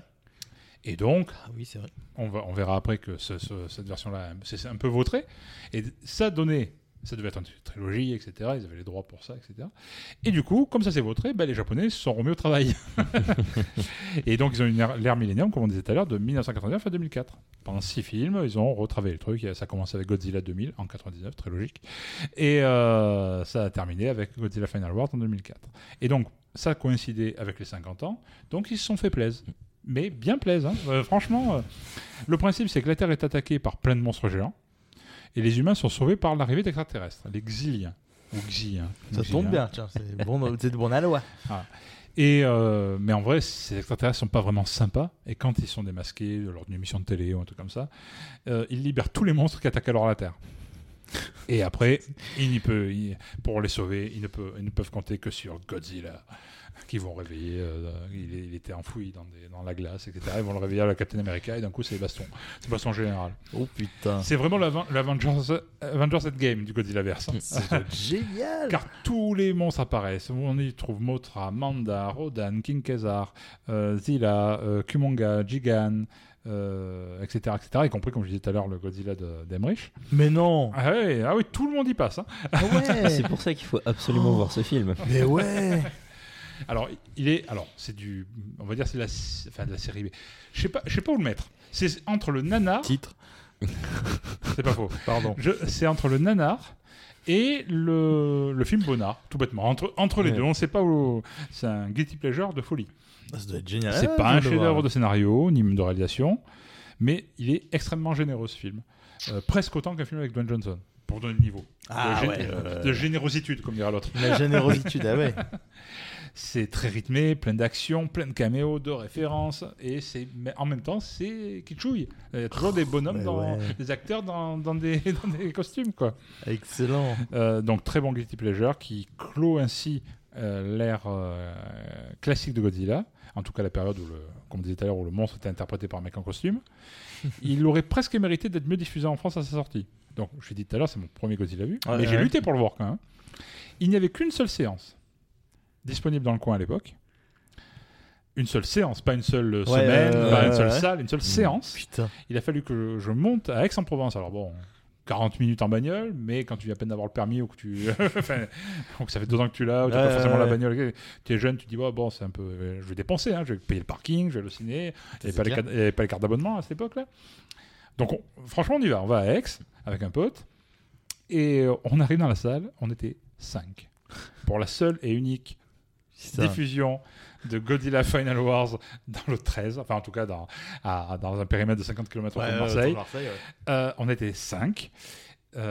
Et donc, Ah oui, vrai. on, va- on verra après que ce- ce- cette version-là, c'est un peu vautré. Et ça donnait, ça devait être une trilogie, etc. Ils avaient les droits pour ça, etc. Et du coup, comme ça s'est vautré, ben, les Japonais se sont remis au travail. et donc, ils ont une ère- l'ère millénium, comme on disait tout à l'heure, de 1989 à 2004. Pendant six films, ils ont retravaillé le truc. Ça a commencé avec Godzilla 2000 en 99, très logique. Et euh, ça a terminé avec Godzilla Final Wars en 2004. Et donc, ça a coïncidé avec les 50 ans. Donc, ils se sont fait plaisir. Mais bien plaisent. hein. Euh, franchement, euh, le principe, c'est que la Terre est attaquée par plein de monstres géants. Et les humains sont sauvés par l'arrivée d'extraterrestres, les Xiliens. Ou Xiens. Ça Xiliens. tombe bien, tiens. C'est bon, de bon aloi. Et euh, mais en vrai, ces extraterrestres sont pas vraiment sympas. Et quand ils sont démasqués lors d'une émission de télé ou un truc comme ça, euh, ils libèrent tous les monstres qui attaquent alors la Terre. Et après, il n'y peut, il- pour les sauver, ils ne, peuvent, ils ne peuvent compter que sur Godzilla, qui vont réveiller. euh, il, était enfoui dans, des- dans la glace, etc. Ils vont le réveiller à la Captain America et d'un coup, c'est baston. C'est baston général. Oh putain. C'est vraiment l'Aven- l'Avengers Avengers Endgame du Godzilla verse. C'est génial. Car tous les monstres apparaissent. On y trouve Mothra, Manda, Rodan, King Kazar, euh, Zilla, euh, Kumonga, Jigan, euh, etc., etc. Y compris, comme je disais tout à l'heure, le Godzilla de- d'Emmerich. Mais non. Ah, ouais, ah oui, tout le monde y passe. hein. Ah ouais. C'est pour ça qu'il faut absolument voir ce film. Mais ouais. Alors, il est, alors, c'est du, on va dire, c'est la, enfin, de la série B. Je sais pas, je sais pas où le mettre. C'est entre le nanar, Titre. c'est pas faux. Pardon. C'est entre le nanar et le, le film Bonnard, tout bêtement. Entre, entre les Ouais. deux, on sait pas où. C'est un guilty pleasure de folie. Ça doit être génial. C'est Ah, pas un chef-d'œuvre de scénario ni de réalisation, mais il est extrêmement généreux ce film. Euh, presque autant qu'un film avec Dwayne Johnson, pour donner le niveau. Ah de, ouais, ouais. de générositude, comme dirait l'autre. La générosité, ah ouais. C'est très rythmé, plein d'action, plein de caméos, de références, et c'est, en même temps, c'est kitschouille. Il y a toujours des bonhommes, dans, ouais. des acteurs dans, dans des, dans des costumes, quoi. Excellent. Euh, donc très bon guilty pleasure qui clôt ainsi euh, l'ère euh, classique de Godzilla, en tout cas la période où, le, comme on disait tout à l'heure, où le monstre était interprété par un mec en costume. Il aurait presque mérité d'être mieux diffusé en France à sa sortie. Donc je l'ai dit tout à l'heure, c'est mon premier Godzilla vu, Ouais, mais j'ai ouais. lutté pour le voir quand même. Il n'y avait qu'une seule séance disponible dans le coin à l'époque. Une seule séance, pas une seule euh, semaine, pas une seule salle, une seule séance. Putain. Il a fallu que je monte à Aix-en-Provence. Alors bon, 40 minutes en bagnole, mais quand tu viens à peine d'avoir le permis ou que tu. enfin, que ça fait deux ans que tu l'as, ou tu n'as Ouais, pas forcément ouais, la bagnole, tu es jeune, tu te dis, bon, c'est un peu. Je vais dépenser, hein, je vais payer le parking, je vais halluciner. Il n'y avait, pas les cartes- d'abonnement à cette époque-là. Donc on- franchement, on y va. On va à Aix avec un pote. Et euh, on arrive dans la salle, on était 5. Pour la seule et unique diffusion de Godzilla Final Wars dans le 13, enfin en tout cas dans, à- dans un périmètre de 50 km Ouais, de Marseille. ouais. Euh, on était 5.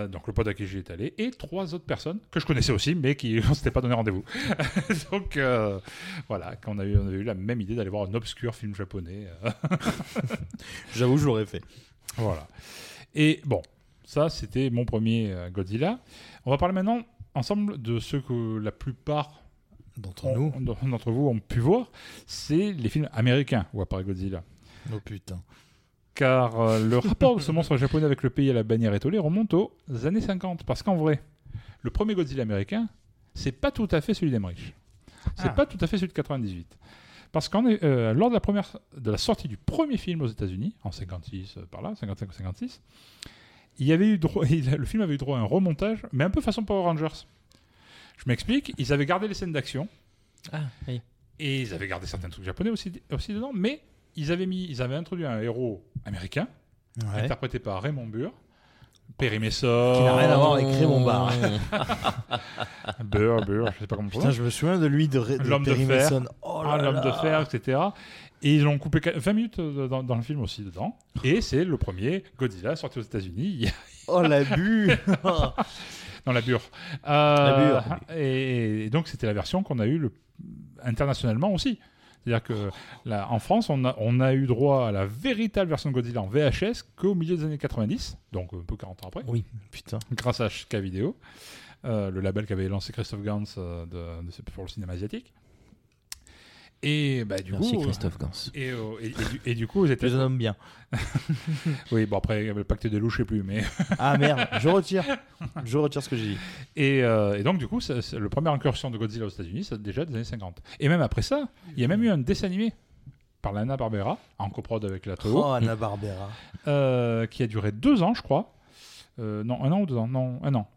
donc le pote à qui j'y étais allé et trois autres personnes que je connaissais aussi mais qui on s'était pas donné rendez-vous donc euh, voilà qu'on a eu on avait eu la même idée d'aller voir un obscur film japonais euh, J'avoue, je l'aurais fait. voilà et bon ça c'était mon premier euh, Godzilla on va parler maintenant ensemble de ceux que la plupart D'entre on- nous. d'entre vous ont pu voir, c'est les films américains où apparaît Godzilla. Oh putain. Car euh, le rapport de ce monstre japonais avec le pays à la bannière étoilée remonte aux années 50. Parce qu'en vrai, le premier Godzilla américain, c'est pas tout à fait celui d'Emmerich. C'est Ah. pas tout à fait celui de 98. Parce qu'en est- euh, lors de la, première, de la sortie du premier film aux États-Unis, en 56 euh, par là, 55 ou 56, il y avait eu droit, il- le film avait eu droit à un remontage, mais un peu façon Power Rangers. Je m'explique, ils avaient gardé les scènes d'action, Ah, oui. et ils avaient gardé certains trucs japonais aussi, aussi dedans, mais ils avaient, mis, ils avaient introduit un héros américain, Ouais. interprété par Raymond Burr, Perry Messor, Qui n'a rien à voir avec Raymond Barre. Burr, Burr, je sais pas comment Putain, prononce. je me souviens de lui de, Ré- de L'homme de Perry fer. Mason. Oh Ah, l'homme de fer, etc. Et ils l'ont coupé qua- 20 minutes euh, dans, dans le film aussi dedans. Et c'est le premier Godzilla sorti aux États-Unis Oh l'abus. dans la bure. Euh, La bure. Et, et donc c'était la version qu'on a eue le- internationalement aussi. C'est-à-dire que là, en France, on a, on a eu droit à la véritable version de Godzilla en VHS qu'au milieu des années 90, donc un peu 40 ans après, Oui. Putain. grâce à HK Video, euh, le label qu'avait lancé Christophe Gans euh, de, de- pour le cinéma asiatique. Et bah, du Merci coup, Christophe Gans. Et, euh, et- et du, et du coup, Je les États-Unis. nomme bien. Oui, bon, après, il y avait le pacte des loups, je sais plus, mais. Ah merde, je retire. Je retire ce que j'ai dit. Et, euh, et donc, du coup, ça- le premier incursion de Godzilla aux États-Unis, c'est déjà des années 50. Et même après ça, il y a même eu un dessin animé par Lana Barbera, en coprod avec la Toho, Oh, Anna Barbera. euh, qui a duré deux ans, je crois. Euh, non, un an ou deux ans Non, un an.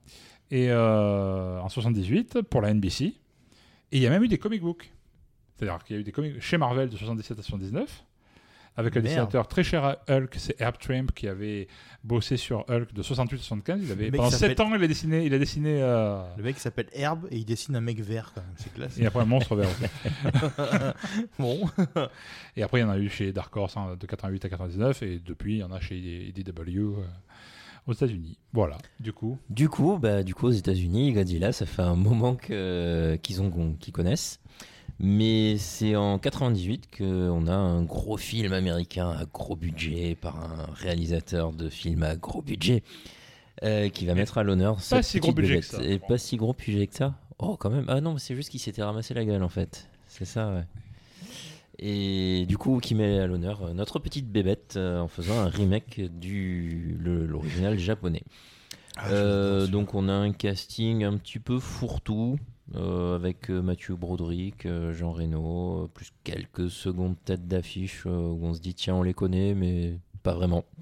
Et euh, en 78, pour la NBC. Et il y a même eu des comic books. C'est-à-dire qu'il y a eu des comics chez Marvel de 77 à 79, avec un Merde. dessinateur très cher à Hulk, c'est Herb Trimp, qui avait bossé sur Hulk de 68 à 75. Il avait, pendant s'appelle- 7 ans, il a dessiné. Il a dessiné euh, Le mec s'appelle Herbe et il dessine un mec vert quand même. C'est classe. et après un monstre vert aussi. Bon. Et après, il y en a eu chez Dark Horse hein, de 88 à 99, et depuis, il y en a chez IDW euh, aux États-Unis. Voilà, du coup. Du coup, bah, du coup, aux États-Unis, Godzilla, ça fait un moment que- qu'ils ont, qu'ils connaissent. Mais c'est en 98 qu'on a un gros film américain à gros budget par un réalisateur de films à gros budget euh, qui va mettre à l'honneur cette si gros petite budget que ça, Et pas si gros budget que ça. Oh, quand même. Ah non, c'est juste qu'il s'était ramassé la gueule en fait. C'est ça, ouais. Et du coup, qui met à l'honneur euh, notre petite bébête euh, en faisant un remake du l'original japonais. Ah, Euh, donc on a un casting un petit peu fourre-tout euh, avec euh, Mathieu Broderick, euh, Jean Reno, plus quelques secondes têtes d'affiche euh, où on se dit tiens on les connaît mais pas vraiment.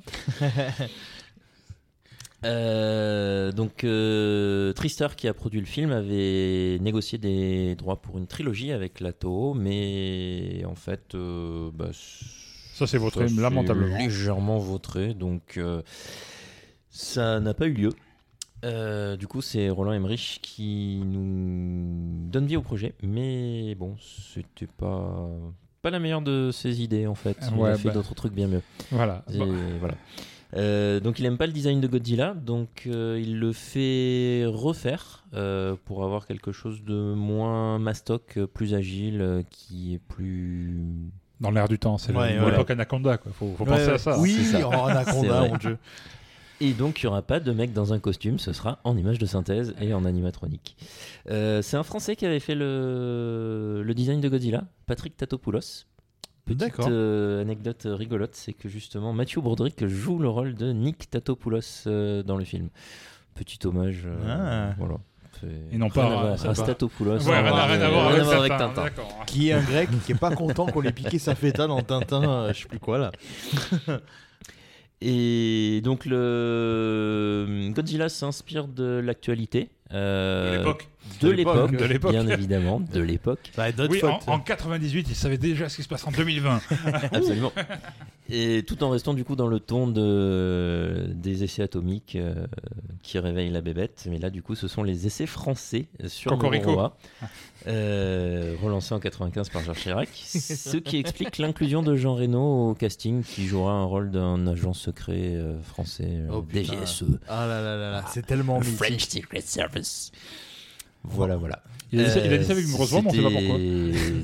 Euh, donc euh, Trister qui a produit le film avait négocié des droits pour une trilogie avec la Toho mais en fait euh, bah, Ça, c'est vautré, ça, lamentablement. Légèrement vautré, donc euh, ça n'a pas eu lieu. Euh, du coup, c'est Roland Emmerich qui nous donne vie au projet, mais bon, c'était pas pas la meilleure de ses idées en fait. Il Ouais, a fait bah. d'autres trucs bien mieux. Voilà. Et Bon. voilà. Euh, donc il aime pas le design de Godzilla, donc euh, il le fait refaire euh, pour avoir quelque chose de moins mastoc, plus agile, euh, qui est plus Dans l'air du temps, c'est le- Ouais, l'époque voilà. Anaconda, quoi. Faut, faut Ouais, penser à ça. Oui, c'est ça. oh, Anaconda, mon dieu. Et donc, il n'y aura pas de mec dans un costume, ce sera en image de synthèse et en animatronique. Euh, c'est un Français qui avait fait le, le design de Godzilla, Patrick Tatopoulos. Petite euh, anecdote rigolote, c'est que justement Mathieu Broderick joue le rôle de Nick Tatopoulos euh, dans le film. Petit hommage. euh, Ah. Voilà. Et non pas va. Statopoulos. Ouais, rien, à- rien à voir avec Tintin. Qui est un grec qui est pas content qu'on ait piqué sa feta dans Tintin, euh, je sais plus quoi là. Et donc le Godzilla s'inspire de l'actualité. Euh, De l'époque. De bien évidemment, de l'époque. Oui, en, en 98, il savait déjà ce qui se passe en 2020. Absolument. Et tout en restant du coup dans le ton de, des essais atomiques euh, qui réveillent la bébête. Mais là, du coup, ce sont les essais français sur Cocorico. Mororoa, euh, relancés en 95 par Georges Chirac. ce qui explique l'inclusion de Jean Reno au casting, qui jouera un rôle d'un agent secret euh, français, euh, Oh. DGSE. Ah là là là là, c'est tellement mythique. French Secret Service. Voilà, voilà. Il a, dit ça, il a dit ça Euh, avec une grosse voix, mais on sait pas pourquoi.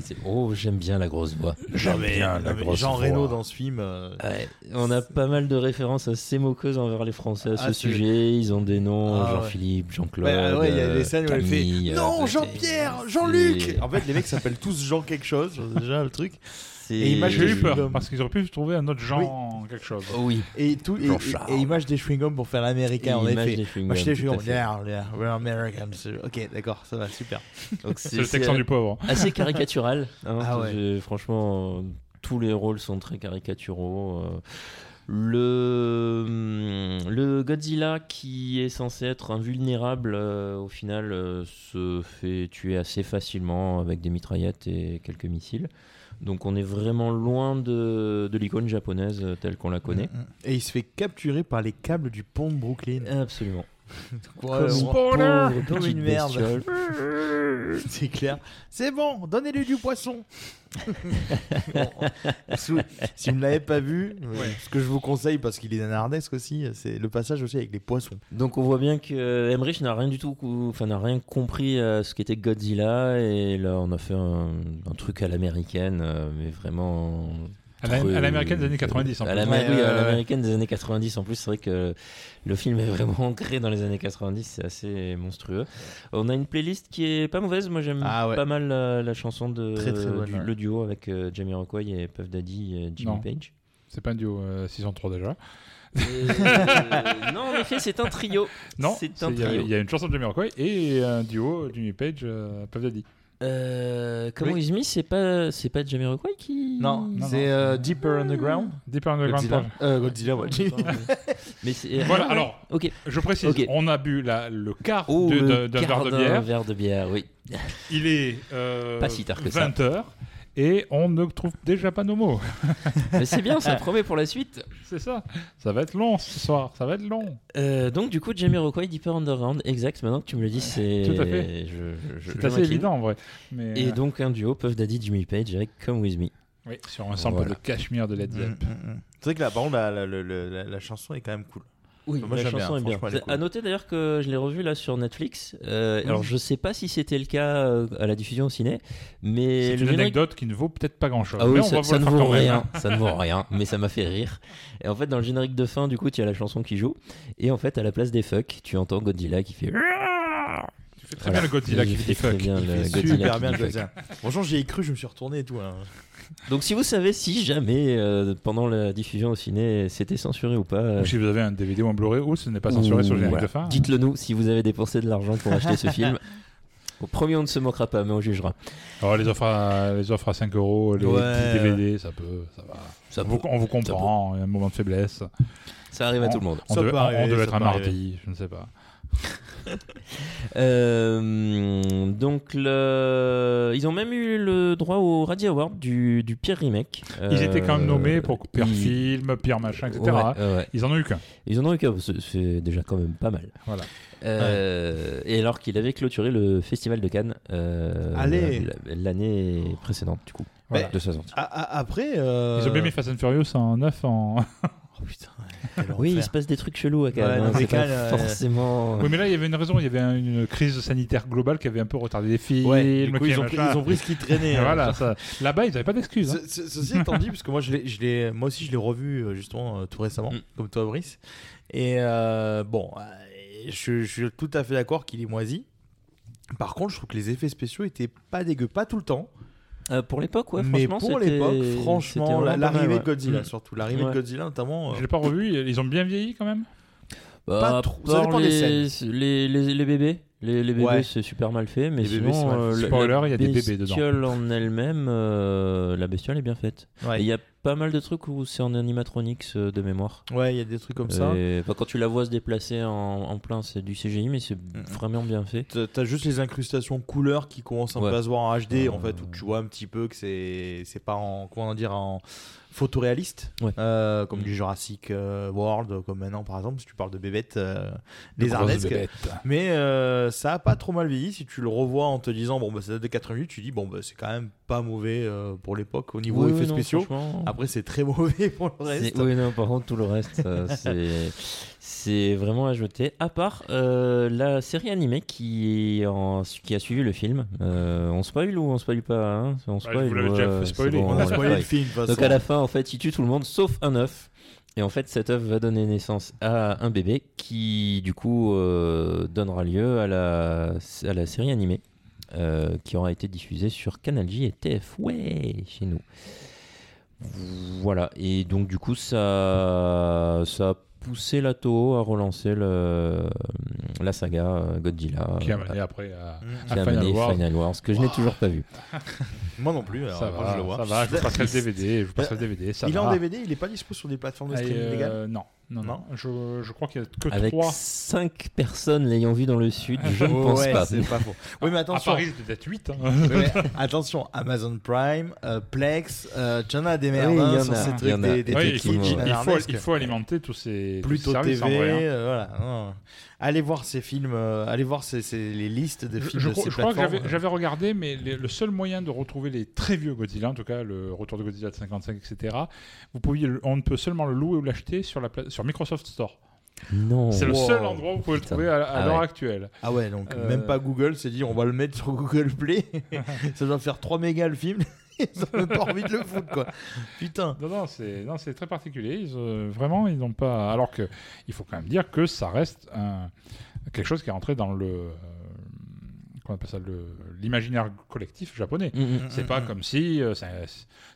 c'est- Oh, j'aime bien la grosse voix. J'aime bien la grosse Jean voix. Reno dans ce film. euh, Ouais, on a pas mal de références assez moqueuses envers les Français à ce Ah, c'est- sujet. Ils ont des noms, Ah, ouais. Jean-Philippe, Jean-Claude. Ouais, ouais, il y a euh, des scènes où elle fait Camille, euh, Non, c'est- Jean-Pierre, Jean-Luc En fait, les mecs s'appellent tous Jean quelque chose, déjà le truc. C'est- Et image J'ai eu des peur chewing-gums. parce qu'ils auraient pu trouver un autre genre, quelque chose. Oh oui. Et, tout, et, Jean-Charles. et, et image des chewing-gums pour faire l'américain, en Image effet. des chewing-gums, Moi, j'étais tout à chewing-gums, fait. yeah, yeah, we're Americans. Ok, d'accord, ça va, super. Donc C'est le texan du pauvre. assez caricatural. hein, Ah ouais. j'ai- Franchement, euh, tous les rôles sont très caricaturaux. euh. Le, hum, le Godzilla qui est censé être invulnérable, euh, au final, euh, se fait tuer assez facilement avec des mitraillettes et quelques missiles. Donc on est vraiment loin de, de l'icône japonaise euh, telle qu'on la connaît. Et il se fait capturer par les câbles du pont de Brooklyn. Absolument. Ouais, Comme une merde. C'est clair. C'est bon, donnez-lui du poisson. Bon, sous- si vous ne l'avez pas vu, euh, ce que je vous conseille, parce qu'il est nanardesque aussi, c'est le passage aussi avec les poissons. Donc on voit bien que euh, Emmerich n'a rien du tout, cou- enfin n'a rien compris à ce qu'était Godzilla et là on a fait un, un truc à l'américaine, euh, mais vraiment. À l'américaine des années 90, en À plus. à l'américaine des années 90. En plus, c'est vrai que le film est vraiment ancré dans les années 90. C'est assez monstrueux. On a une playlist qui est pas mauvaise. Moi, j'aime Ah ouais. pas mal la, la chanson de Très, très bonne, du- ouais. le duo avec euh, Jamie Rockway et Puff Daddy et Jimmy Non. Page. C'est pas un duo euh, 603 déjà. Euh, non, en effet, c'est un trio. Non, c'est c'est- un il y, a- trio. il y a une chanson de Jamiroquai et un duo Jimmy Page, euh, Puff Daddy. Euh, comment Oui. ils mis C'est pas, c'est pas Jamie Rockway qui. Non, non. c'est euh, Deeper Underground. Deeper Underground. Godzilla. Euh, Godzilla, ouais. Mais c'est. Voilà, ah, alors, Ok. je précise, Ok. on a bu la- le quart Oh, de- de- d'un verre de d'un bière. verre de bière, oui. Il est euh, Pas si tard que ça. 20h et on ne trouve déjà pas nos mots. Mais c'est bien, ça promet pour la suite. C'est ça. Ça va être long ce soir. Ça va être long. Euh, donc du coup, Jamie Rockway, Deeper Underground, exact. Maintenant que tu me le dis, c'est. Tout à fait. Je, je- je- C'est je assez évident en vrai. Mais, Et euh, donc un duo, Puff Daddy, Jimmy Page avec Come With Me. oui, sur un sample Voilà. de Cashmere de Led Mm, Zepp. mm, mm. C'est vrai que là, par contre, la, la, la- la- la chanson est quand même cool. Oui, Moi, la chanson bien, est bien. À noter d'ailleurs que je l'ai revu là sur Netflix. Euh. Alors je sais pas si c'était le cas euh, à la diffusion au ciné, mais C'est le une générique- anecdote qui ne vaut peut-être pas grand chose. Ah mais oui, on ça, ça ne vaut rien, ça ne vaut rien, mais ça m'a fait rire. Et en fait, dans le générique de fin, du coup, tu as la chanson qui joue, et en fait, à la place des fuck, tu entends Godzilla qui fait. Très bien le Godzilla qui Il fait très fuck. bien Il le fait Godzilla super bien. Godzilla. Franchement, j'y ai cru, je me suis retourné et tout. hein. Donc, si vous savez si jamais euh, pendant la diffusion au ciné c'était censuré ou pas, euh, Ou si vous avez un DVD ou un Blu-ray ou ce n'est pas censuré sur le générique voilà. de fin. dites-le nous si vous avez dépensé de l'argent pour acheter ce film. Au premier, on ne se moquera pas, mais on jugera. Alors les offres à, les offres à 5 euros, les Ouais. petits DVD, ça peut, ça va. Ça on, vous, peut. on vous comprend, il y a un moment de faiblesse. Ça arrive à tout le monde. On Ça devait, arriver, on devait ça être un mardi, je ne sais pas. Euh, donc, le... ils ont même eu le droit au Radio Award du, du pire remake. Ils étaient quand même Euh, nommés pour pire ils- film, pire machin, etc. Ouais, ouais, ouais. Ils en ont eu qu'un. Ils en ont eu qu'un, c'est- déjà quand même pas mal. Voilà. Euh, Et alors qu'il avait clôturé le festival de Cannes euh, l'année précédente, du coup, Voilà. de sa sortie. Après. euh, Ils ont bien mis Fast and Furious en 9 en. Oh putain. Oui, il se passe des trucs chelous à Cannes. Ouais, hein, c'est pas euh, forcément. oui, mais là, il y avait une raison. Il y avait un- une crise sanitaire globale qui avait un peu retardé les films. Ouais, du coup, qui ils, ont pris, ils ont pris ce qui traînait. Hein. voilà, ça- là-bas, ils n'avaient pas d'excuses. hein. Ce- ce- Ceci étant dit, parce que moi, je l'ai- je l'ai- moi aussi, je l'ai revu euh, justement euh, tout récemment, Mm. comme toi, Brice. Et euh, bon, euh, je, je suis tout à fait d'accord qu'il est moisi. Par contre, je trouve que les effets spéciaux étaient pas dégueux, pas tout le temps, Euh, pour l'époque, ouais, mais franchement, pour c'était- l'époque, c'était franchement, vraiment l'arrivée de Godzilla, ouais. surtout l'arrivée Ouais. de Godzilla notamment. euh, Je l'ai pas revu. Ils ont bien vieilli quand même? Bah, Pas trop, ça part dépend des les, les, les, les bébés. Les, les bébés, Ouais. c'est super mal fait, mais Les bébés, c'est sinon, fait. euh, la- Spoiler, la il y a des bébés dedans. bestiole en elle-même, euh, la bestiole est bien faite. ouais. Il y a pas mal de trucs où c'est en animatronics euh, de mémoire. Ouais, il y a des trucs comme ça. Et, quand tu la vois se déplacer en, en plein, c'est du CGI, mais c'est vraiment bien fait. T'as- juste les incrustations couleurs qui commencent un Ouais. peu à se voir en HD, en fait, où tu vois un petit peu que c'est c'est pas en comment dire en photoréaliste, Ouais. euh, comme Mm. du Jurassic euh, World, comme maintenant par exemple, si tu parles de bébêtes, les bébêtes. Mais euh, ça a pas trop mal vieilli. Si tu le revois en te disant bon bah ça date de 88, tu dis bon bah c'est quand même pas mauvais euh, pour l'époque au niveau Oui, effets non, spéciaux. Après, c'est très mauvais pour le reste. Oui, non, par contre, tout le reste, c'est c'est vraiment à jeter. À part euh, la série animée qui, est en, qui a suivi le film. Euh, on spoil ou on spoil pas hein? On spoil, vous déjà euh, fait c'est spoiler. bon, On a spoilé spoil. le film. Donc à la fin, en fait, il tue tout le monde sauf un œuf. Et en fait, cet œuf va donner naissance à un bébé qui, du coup, euh, donnera lieu à la, à la série animée euh, qui aura été diffusée sur Canal J et TF, ouais, chez nous. Voilà. Et donc, du coup, ça, ça poussé la Toho à relancer le, la saga euh, Godzilla. Qui a euh, mené après à, Mm. qui à a Final mené Wars. Final Wars, que je n'ai toujours pas vu. Moi non plus. alors, Ça quand va, je le vois. ça va, je vous passerai le DVD, je vous passerai le DVD, ça il est en DVD, il est pas dispo sur des plateformes de streaming euh, légales. Non, non, non. Non Je, je crois qu'il y a que Avec 3. 5 personnes l'ayant vu dans le sud, je ne pense ouais, pas. c'est pas faux. Oui, mais À attention. Paris, c'est peut-être 8. hein. Mais attention, Amazon Prime, euh, Plex, euh, tu en as des merdes Oui, hein, sur ces trucs, des, des Oui, il, faut, qui il- il faut, il faut alimenter tous ces, tous ces Plutôt services TV, en vrai, hein. euh, voilà. Allez voir ces films, euh, allez voir ces, ces- les listes de films je de ces je crois que j'avais- regardé, mais les- le seul moyen de retrouver les très vieux Godzilla, en tout cas le retour de Godzilla de 55, etc., vous pouviez, on ne peut seulement le louer ou l'acheter sur, la sur Microsoft Store. Non. C'est le Wow. seul endroit où vous pouvez Putain. le trouver à, à Ah l'heure ouais. actuelle. Ah ouais, donc Euh, même pas Google s'est dit on va le mettre sur Google Play. Ça doit faire 3 mégas le film. Ils ont pas envie de le foutre quoi. Putain. Non, non, c'est non, c'est très particulier. Ils, euh, vraiment, ils n'ont pas. Alors que il faut quand même dire que ça reste un- quelque chose qui est rentré dans le euh, qu'on appelle ça le l'imaginaire collectif japonais. Mm, mm. C'est pas comme si euh, c'est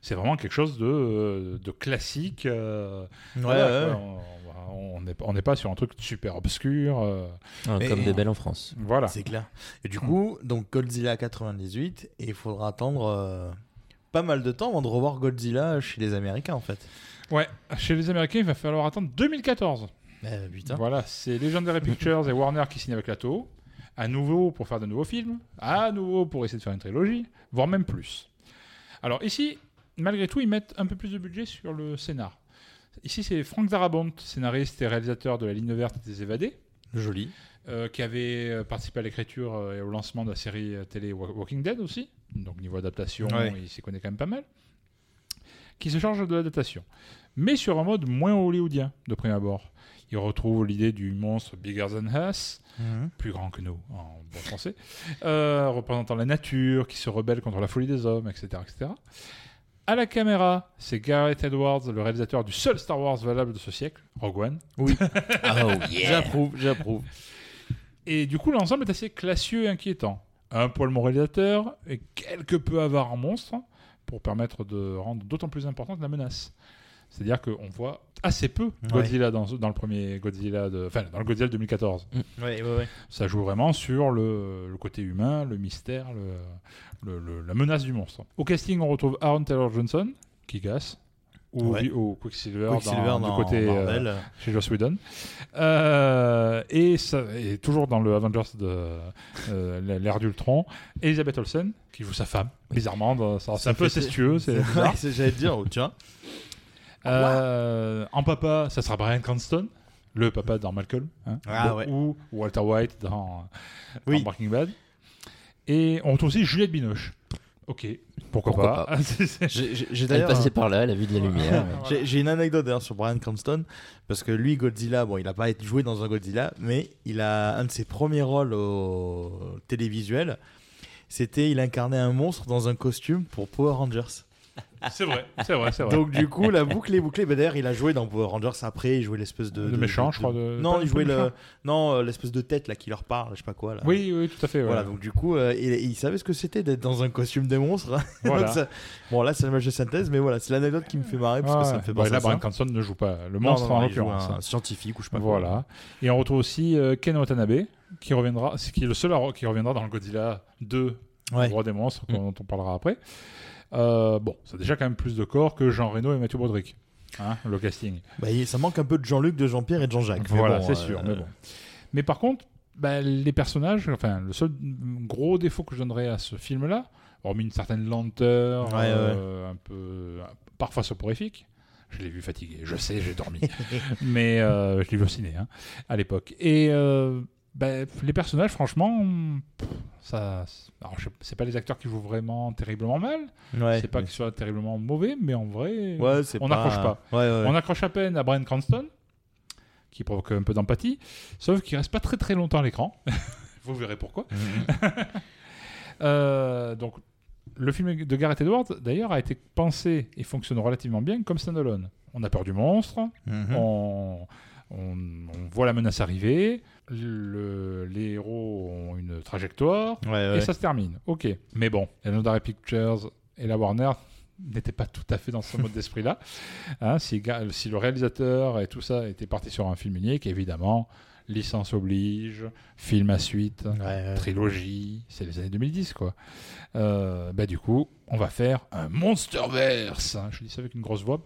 c'est vraiment quelque chose de, euh, de classique. euh, Ouais, voilà, ouais, quoi. ouais. On- n'est on n'est pas sur un truc super obscur. euh, Ah, comme des belles en France. voilà. C'est clair. Et du coup, donc Godzilla 98, et il faudra attendre euh, pas mal de temps avant de revoir Godzilla chez les Américains en fait. Ouais. Chez les Américains, il va falloir attendre 2014. Eh, putain. Voilà, c'est Legendary Pictures et Warner qui signent avec la Toho, à nouveau pour faire de nouveaux films, à nouveau pour essayer de faire une trilogie, voire même plus. Alors ici, malgré tout, ils mettent un peu plus de budget sur le scénar. Ici, c'est Frank Darabont, scénariste et réalisateur de La Ligne Verte des Évadés, Joli. euh, qui avait euh, participé à l'écriture euh, et au lancement de la série euh, télé Wa- Walking Dead aussi. Donc niveau adaptation, Ouais. il s'y connaît quand même pas mal. Qui se charge de l'adaptation. Mais sur un mode moins hollywoodien, de prime abord. Il retrouve l'idée du monstre bigger than us, plus grand que nous en bon français, euh, représentant la nature, qui se rebelle contre la folie des hommes, etc. etc. À la caméra, c'est Gareth Edwards, le réalisateur du seul Star Wars valable de ce siècle, Rogue One. Oh yeah. J'approuve, j'approuve. Et du coup, l'ensemble est assez classieux et inquiétant. Un poil moralisateur et quelque peu avare en monstre pour permettre de rendre d'autant plus importante la menace. C'est-à-dire qu'on voit assez peu Godzilla dans, dans le premier Godzilla, de, enfin dans le Godzilla de 2014. Ouais, ouais, ouais. Ça joue vraiment sur le, le côté humain, le mystère, le, le- le- la menace du monstre. Au casting, on retrouve Aaron Taylor Johnson, qui gasse, ou, Ouais. ou Quicksilver, Quicksilver dans, dans du côté euh, Marvel. chez Joss Whedon. Euh, et, ça, et toujours dans le Avengers de euh, l'ère d'Ultron, Elisabeth Olsen, qui joue sa femme, bizarrement. C'est un peu incestueux, c'est bizarre. J'allais te dire, oh, tiens. Euh, en papa, ça sera Brian Cranston, le papa dans Malcolm, hein, Ah ouais. ou Walter White dans, Oui. dans Breaking Bad. Et on retrouve aussi Juliette Binoche. Ok, pourquoi, Pourquoi pas. C'est- J'ai d'ailleurs. passait par là, elle a vu de la lumière. J'ai j'ai une anecdote d'ailleurs sur Brian Cranston parce que lui Godzilla bon il a pas été joué dans un Godzilla mais il a un de ses premiers rôles au télévisuel c'était il incarnait un monstre dans un costume pour Power Rangers c'est vrai, c'est vrai, c'est vrai. donc du coup la boucle est bouclée Bah, d'ailleurs il a joué dans Power Rangers après il jouait l'espèce de, Le méchant, je crois, de- non il jouait le non euh, l'espèce de tête là qui leur parle je sais pas quoi là oui, oui, tout à fait. ouais. voilà donc du coup euh, il, il savait ce que c'était d'être dans un costume de monstre Voilà. Donc, ça- bon là c'est l'image de synthèse mais voilà c'est l'anecdote qui me fait marrer parce que ça me fait Bon, penser et là. Brian Cranston ne joue pas le monstre non, non, en il joue l'occurrence. un scientifique ou je sais pas quoi. Voilà. Et on retrouve aussi euh, Ken Watanabe, qui reviendra, c'est qui est le seul qui reviendra dans le Godzilla 2, Ouais. le roi des monstres, dont on parlera après. Euh, bon, c'est déjà quand même plus de corps que Jean Reno et Mathieu Broderick. Hein, le casting. Bah, ça manque un peu de Jean-Luc, de Jean-Pierre et de Jean-Jacques. Voilà, bon, c'est euh, sûr. Mais, bon. mais par contre, bah, les personnages, enfin, le seul gros défaut que je donnerais à ce film-là, hormis une certaine lenteur, Ouais, euh, un peu parfois soporifique. Je l'ai vu fatigué, je sais, j'ai dormi. mais euh, je l'ai vu au ciné hein, à l'époque. Et Ben, les personnages, franchement, pff, ça, alors, c'est pas les acteurs qui jouent vraiment terriblement mal. Ouais. c'est pas qu'ils soient terriblement mauvais, mais en vrai, Ouais, on n'accroche pas. Ouais, on accroche à peine à Brian Cranston, qui provoque un peu d'empathie, sauf qu'il reste pas très très longtemps à l'écran. Vous verrez pourquoi. Mhm. Euh, donc, le film de Gareth Edwards, d'ailleurs, a été pensé et fonctionne relativement bien comme standalone. On a peur du monstre, Mhm. on, on- on voit la menace arriver, le- les héros ont une trajectoire, Ouais, ouais. et ça se termine. Ok. Mais bon, Legendary Pictures et la Warner n'étaient pas tout à fait dans ce mode d'esprit-là. Hein, si, le réalisateur et tout ça était parti sur un film unique, évidemment, licence oblige, film à suite, Ouais, trilogie, c'est les années 2010 quoi. Euh, bah du coup, on va faire un Monsterverse. hein. Je dis ça avec une grosse voix,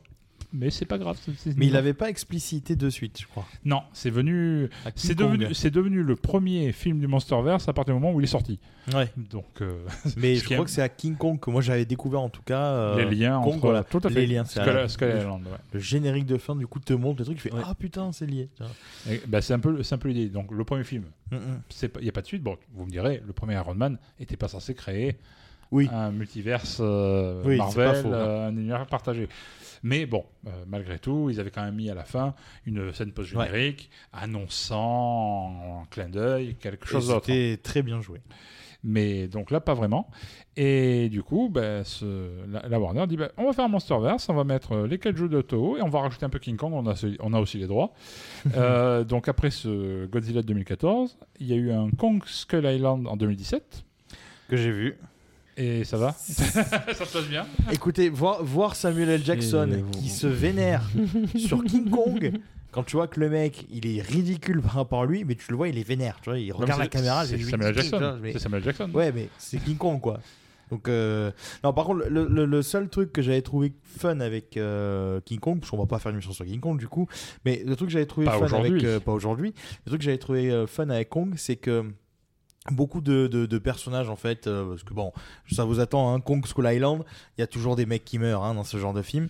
mais c'est pas grave. Mais il avait pas explicité de suite, je crois. Non, c'est venu, c'est devenu, c'est devenu le premier film du Monsterverse à partir du moment où il est sorti. Ouais. Donc euh, Mais je crois que c'est à King Kong que moi j'avais découvert en tout cas. euh, les liens Kong, entre voilà. tout à fait. Les liens, Skull, Island, ouais. Le générique de fin du coup te montre le truc, tu fais Ouais. ah putain c'est lié. Et, bah, c'est un peu, c'est un peu l'idée. Donc le premier film, Mm, mm. il n'y a pas de suite. Bon, vous me direz, le premier Iron Man n'était pas censé créer Oui. un multiverse euh, Oui, Marvel, faux, hein. euh, un univers partagé. Mais bon, euh, malgré tout, ils avaient quand même mis à la fin une scène post-générique annonçant en clin d'œil quelque chose d'autre. C'était très bien joué. Mais donc là, pas vraiment. Et du coup, ben, ce- la, la Warner dit ben, on va faire un Monsterverse, on va mettre les 4 jeux de Toho et on va rajouter un peu King Kong, on a, ce- on a aussi les droits. Euh, donc après ce Godzilla de 2014, il y a eu un Kong Skull Island en 2017. Que j'ai vu. Et ça va Ça se passe bien Écoutez, voir, voir Samuel L. Jackson Et- qui se vénère sur King Kong, quand tu vois que le mec il est ridicule par rapport à lui, mais tu le vois, il est vénère. Tu vois, il regarde la caméra, C'est c'est Samuel Jackson. mais- C'est Samuel Jackson. Ouais, mais c'est King Kong quoi. Donc, euh, non, par contre, le, le- le seul truc que j'avais trouvé fun avec euh, King Kong, parce qu'on va pas faire une émission sur King Kong du coup, mais le truc que j'avais trouvé Pas fun aujourd'hui. avec. euh, pas aujourd'hui. Le truc que j'avais trouvé euh, fun avec Kong, c'est que beaucoup de, de- personnages en fait, euh, parce que bon, ça vous attend, hein, Kong Skull Island, il y a toujours des mecs qui meurent hein, dans ce genre de film.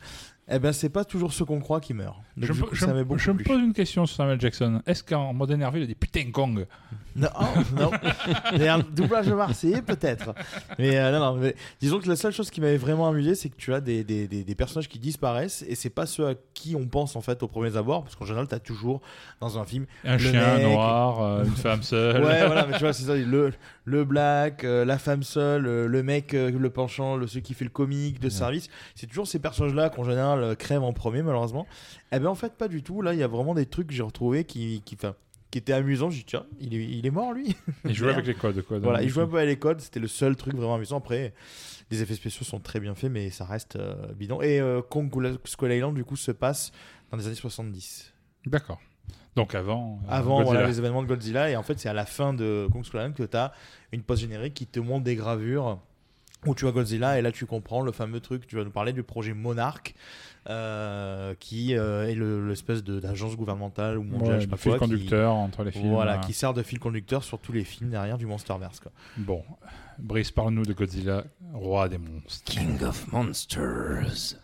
Eh ben, c'est pas toujours ceux qu'on croit qui meurent. Donc, Je, me- coup, je ça me- m'est beaucoup je me plu. pose une question sur Samuel Jackson. Est-ce qu'en mode énervé, il a dit putain Kong Non, non. Mais un doublage marseillais, peut-être. Mais euh, non, non. mais disons que la seule chose qui m'avait vraiment amusé, c'est que tu as des, des, des, des personnages qui disparaissent et c'est pas ceux à qui on pense en fait au premier abord, parce qu'en général, tu as toujours dans un film. Un chien mec- noir, euh, une femme seule. Ouais, voilà, mais tu vois, c'est ça. Le, le black, euh, la femme seule, le mec, le penchant, le, celui qui fait le comique de service. C'est toujours ces personnages-là qu'en général euh, crèvent en premier, malheureusement. Eh ben en fait, pas du tout. Là, il y a vraiment des trucs que j'ai retrouvés qui, qui, qui étaient amusants. J'ai dit, tiens, il est, il est mort lui. Il jouait avec les codes. Quoi, Voilà, il joue un peu à l'école, c'était le seul truc vraiment amusant. Après, les effets spéciaux sont très bien faits, mais ça reste euh, bidon. Et euh, Kong Skull Island, du coup, se passe dans les années 70. D'accord. Donc avant. euh, Avant voilà, les événements de Godzilla, et en fait, c'est à la fin de Kong Skull Island que tu as une post-générique qui te montre des gravures où tu vois Godzilla, et là, tu comprends le fameux truc. Tu vas nous parler du projet Monarch. Euh, qui euh, est le- l'espèce d'agence gouvernementale ou mondiale, Ouais, je sais pas fil quoi, qui- conducteur entre les films. voilà, euh. qui sert de fil conducteur sur tous les films derrière du Monsterverse. Quoi. Bon, Brice, parle-nous de Godzilla, roi des monstres. King of Monsters.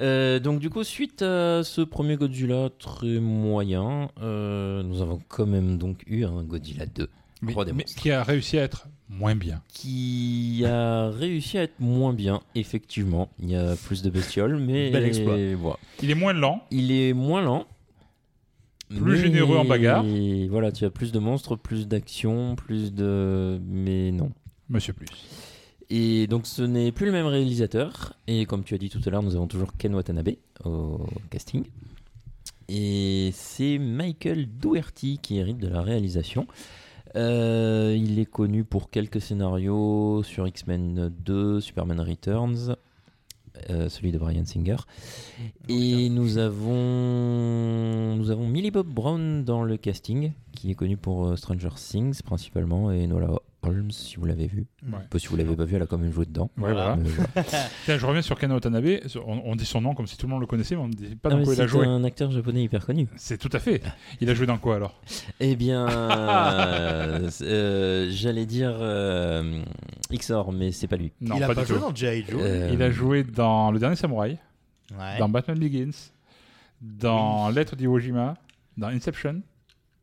Euh, donc du coup, suite à ce premier Godzilla très moyen, euh, nous avons quand même donc eu un Godzilla 2 Mais, Roi des mais monstres. qui a réussi à être moins bien. qui a réussi à être moins bien, effectivement. Il y a plus de bestioles, mais Bel exploit. voilà. Il est moins lent, Il est moins lent. Plus mais- généreux en bagarre. Voilà, tu as plus de monstres, plus d'action, plus de... Mais non. Monsieur Plus. Et donc ce n'est plus le même réalisateur. Et comme tu as dit tout à l'heure, nous avons toujours Ken Watanabe au casting. Et c'est Michael Dougherty qui hérite de la réalisation. Euh, il est connu pour quelques scénarios sur X-Men 2, Superman Returns, euh, celui de Brian Singer. Et nous avons, nous avons Millie Bob Brown dans le casting, qui est connu pour euh, Stranger Things principalement, et Nola Holmes, si vous l'avez vu. Ouais. Peu si vous l'avez pas vu, elle a quand même joué dedans. Ouais, voilà. Mais voilà. Tiens, je reviens sur Ken Watanabe. On, on dit son nom comme si tout le monde le connaissait, mais on ne dit pas dans quoi il a c'est joué. un acteur japonais hyper connu. C'est tout à fait. Il a joué dans quoi alors? Eh bien, euh, c'est, euh, j'allais dire euh, Xor, mais c'est pas lui. Non, il a pas, pas, du joué tout. dans G.I. Joe. Euh, Il a joué dans Le Dernier Samouraï, Ouais. dans Batman Begins, dans Lettre d'Iwo Jima, dans Inception.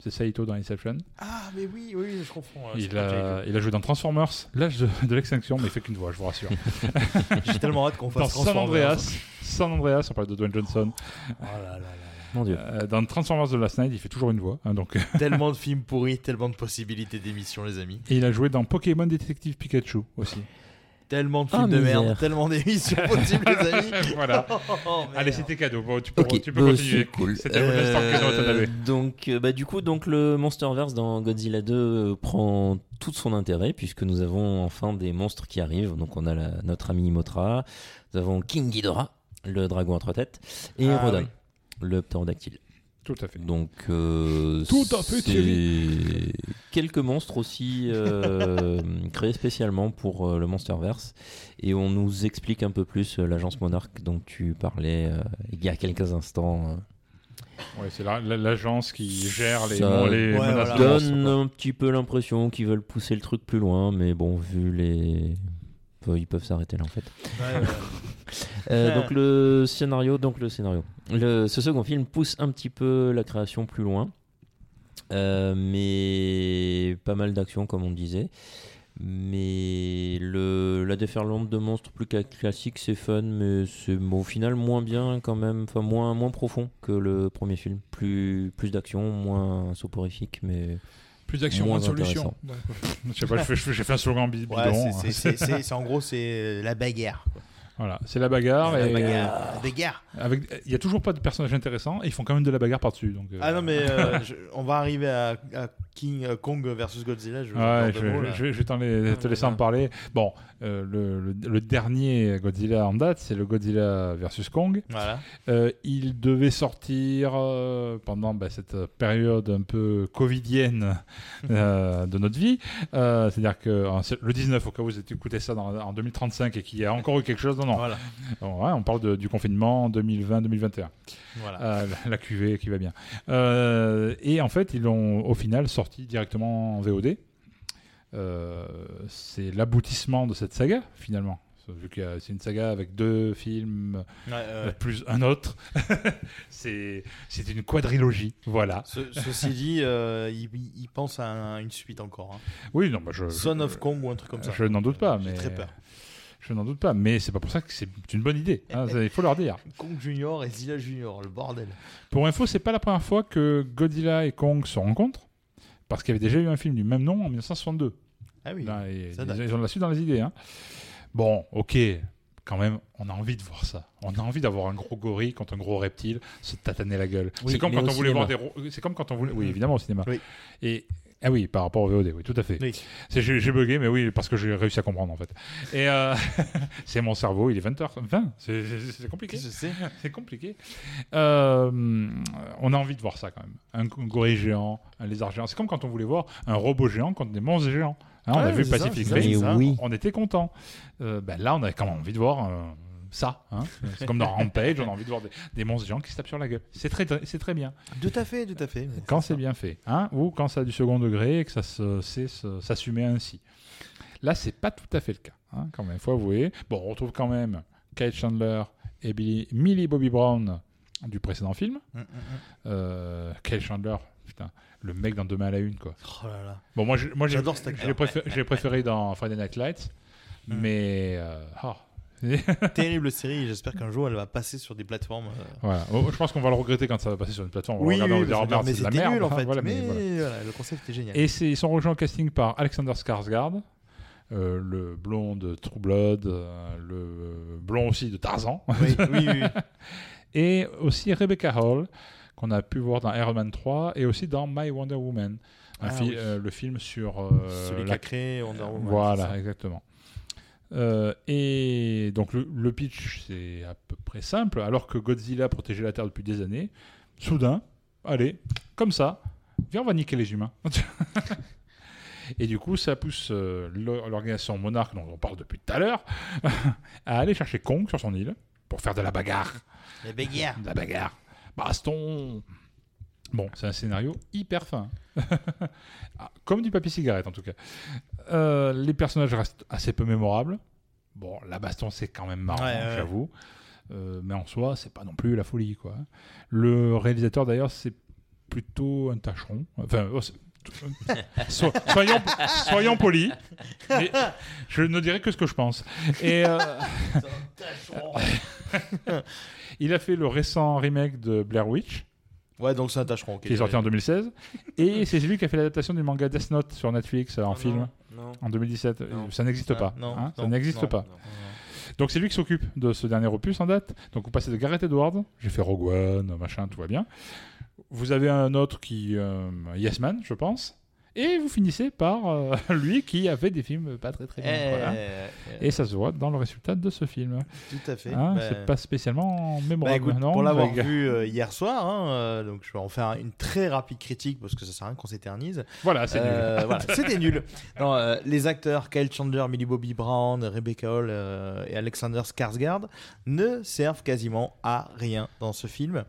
C'est Saito dans Inception. Ah, mais oui, oui, je confonds. euh, Il a, il a joué dans Transformers, l'âge de, de l'extinction, mais il fait qu'une voix, je vous rassure. J'ai tellement hâte qu'on Dans fasse San Transformers. Andreas, San Andreas, on parle de Dwayne Johnson. Oh là là là là. Mon dieu. Euh, dans Transformers de Last Night, il fait toujours une voix. hein, donc, tellement de films pourris, tellement de possibilités d'émissions, les amis. et il a joué dans Pokémon Détective Pikachu aussi. Tellement de Ah, films de misère. merde, tellement d'émissions possibles, les amis. voilà. Oh, merde. Allez, c'était cadeau. Bon, tu peux, tu peux bah, continuer. c'est cool. C'était. Euh, donc, euh, bah, du coup, donc le Monsterverse dans Godzilla 2 euh, prend tout son intérêt puisque nous avons enfin des monstres qui arrivent. Donc, on a la- notre ami Mothra, nous avons King Ghidorah, le dragon à trois têtes, et Ah, Rodan, oui. le pterodactyle. Tout à fait. Donc, euh, Tout à fait, c'est Thierry. Quelques monstres aussi euh, créés spécialement pour euh, le Monsterverse. Et on nous explique un peu plus euh, l'agence Monarch dont tu parlais euh, il y a quelques instants. euh. Ouais, c'est la- la- l'agence qui gère les, Ça les Ouais, menaces voilà. de monstres, donne un petit peu l'impression qu'ils veulent pousser le truc plus loin, mais bon, vu les. Ils peuvent s'arrêter là en fait. Ouais, ouais. Euh, donc le scénario, donc le scénario. Le, ce second film pousse un petit peu la création plus loin, Euh, mais pas mal d'action comme on disait. Mais le, la déferlante de monstres plus classique, c'est fun, mais c'est bon, au final moins bien quand même, enfin moins, moins profond que le premier film. Plus, plus d'action, moins soporifique, mais Plus d'action, moins moins de solutions. Je sais pas, j'ai fait un slogan bi- bidon. Ouais, c'est- hein. c'est- c'est- c'est- c'est- en gros, c'est la bagarre. quoi. Voilà, c'est la bagarre. La et, bagarre. La bagarre. euh, avec, il y a toujours pas de personnages intéressants et ils font quand même de la bagarre par-dessus. Donc, euh, Ah non, mais euh, je- on va arriver à, à King Kong versus Godzilla. Je, vais Ouais, je, mots, vais- là. je vais- je vais t'en les- Ah, te laisser en parler. Bon, euh, le, le- le dernier Godzilla en date, c'est le Godzilla versus Kong. Voilà. Euh, il devait sortir pendant bah, cette période un peu covidienne euh, de notre vie. Euh, C'est-à-dire que en- le 19, au cas où vous écoutez ça dans- en 2035 et qu'il y a encore eu quelque chose, non, non. Voilà. Bon, ouais, on parle de- du confinement 2020-2021. voilà. Euh, la, la QV qui va bien. Euh, et en fait, ils l'ont au final sorti directement en VOD. Euh, c'est l'aboutissement de cette saga, finalement. Vu que c'est une saga avec deux films, Ouais, ouais. plus un autre. c'est c'est une quadrilogie. Voilà. Ce- ceci dit, euh, il, il pense à un- une suite encore. hein. Oui, non, bah, je, Son je- of Kong ou un truc comme ça. je n'en doute pas. J'ai Mais très peur. Je n'en doute pas. Mais c'est pas pour ça que c'est une bonne idée. hein, il faut leur dire. Kong Junior et Zilla Junior, le bordel. Pour info, c'est pas la première fois que Godzilla et Kong se rencontrent. Parce qu'il y avait déjà eu un film du même nom en 1962. Ah oui. Là, et- ça ils, date. ils ont de la suite dans les idées. hein. Bon, ok, quand même, on a envie de voir ça. On a envie d'avoir un gros gorille contre un gros reptile se tataner la gueule. Oui, c'est comme quand on voulait voir des. C'est comme quand on voulait. Oui, évidemment au cinéma. Oui. Et ah oui, par rapport au VOD, oui, tout à fait. Oui. J'ai j'ai bugué, mais oui, parce que j'ai réussi à comprendre en fait. Et euh, c'est mon cerveau, il est 20h20. C'est- C'est c'est compliqué. Je sais. C'est compliqué. Euh, on a envie de voir ça quand même. Un gorille géant, un lézard géant. C'est comme quand on voulait voir un robot géant contre des monstres géants. Hein, on a Ouais, vu Pacific Rim, oui. on était content. ben là, on avait quand même envie de voir euh, ça. hein. C'est comme dans Rampage, on a envie de voir des, des monstres géants qui se tapent sur la gueule. C'est très, c'est très bien. Tout à fait, tout à fait. Quand c'est bien fait, hein, ou quand ça a du second degré et que ça se, sait s'assumer ainsi. Là, c'est pas tout à fait le cas. Hein, quand même, faut avouer. Bon, on retrouve quand même Kate Chandler et Billy, Millie Bobby Brown du précédent film. Mm, mm, mm. Euh, Kate Chandler, putain, le mec dans Demain à la une, quoi. Oh là là. Bon, moi, je- moi j'ai- J'adore cet je acteur. l'ai préféré, je l'ai préféré dans Friday Night Lights, Mm. mais euh, oh. Terrible série. J'espère qu'un jour elle va passer sur des plateformes. euh, voilà. Oh, je pense qu'on va le regretter quand ça va passer sur une plateforme. On va Oui, regarder, on oui, va dire, parce merde, que- mais c'est de la c'était merde. nul en fait. Voilà, mais mais voilà. voilà, le concept était génial. Et c'est- ils sont rejoints au casting par Alexander Skarsgård, euh, le blond de True Blood, euh, le blond aussi de Tarzan, Oui, oui, oui. et aussi Rebecca Hall, qu'on a pu voir dans Iron Man 3 et aussi dans My Wonder Woman, un Ah fi- oui. euh, le film sur euh, Celui qui la a créé Wonder Woman. c'est Voilà, exactement. Euh, et donc le, le pitch, c'est à peu près simple. Alors que Godzilla protégeait la Terre depuis des années, soudain, allez, comme ça, viens, on va niquer les humains. et du coup, ça pousse euh, l'or- l'organisation Monarch, dont on parle depuis tout à l'heure, à aller chercher Kong sur son île pour faire de la bagarre. Les bagarres. De la bagarre. Baston. Bon, c'est un scénario hyper fin. Ah, Comme du papier cigarette, en tout cas. Euh, les personnages restent assez peu mémorables. Bon, la baston, c'est quand même marrant, Ouais, ouais. j'avoue. Euh, mais en soi, c'est pas non plus la folie, quoi. Le réalisateur, d'ailleurs, c'est plutôt un tâcheron. Enfin, oh, so- soyons, soyons polis. Mais je ne dirai que ce que je pense. Et euh, il a fait le récent remake de Blair Witch, Ouais, donc c'est un tâcheron. qui est sorti en 2016. Et c'est lui qui a fait l'adaptation du manga Death Note sur Netflix euh, en Ah film Non. en 2017. Non. Ça n'existe pas. non, hein, ça n'existe non, pas. non. Donc c'est lui qui s'occupe de ce dernier opus en date. Donc vous passez de Gareth Edwards, j'ai fait Rogue One, machin, tout va bien. Vous avez un autre qui euh, Yes Man, je pense. Et vous finissez par euh, lui qui a fait des films pas très très bons. Eh, voilà. eh, Et ça se voit dans le résultat de ce film. Tout à fait. Hein, Bah, C'est pas spécialement bah, mémorable, écoute, non pour l'avoir vu euh, hier soir, hein, euh, donc je vais en faire une très rapide critique parce que ça sert à rien qu'on s'éternise. Voilà, c'est Euh, nul. voilà, c'était nul. Non, les acteurs Kyle Chandler, Millie Bobby Brown, Rebecca Hall et Alexander Skarsgård ne servent quasiment à rien dans ce film.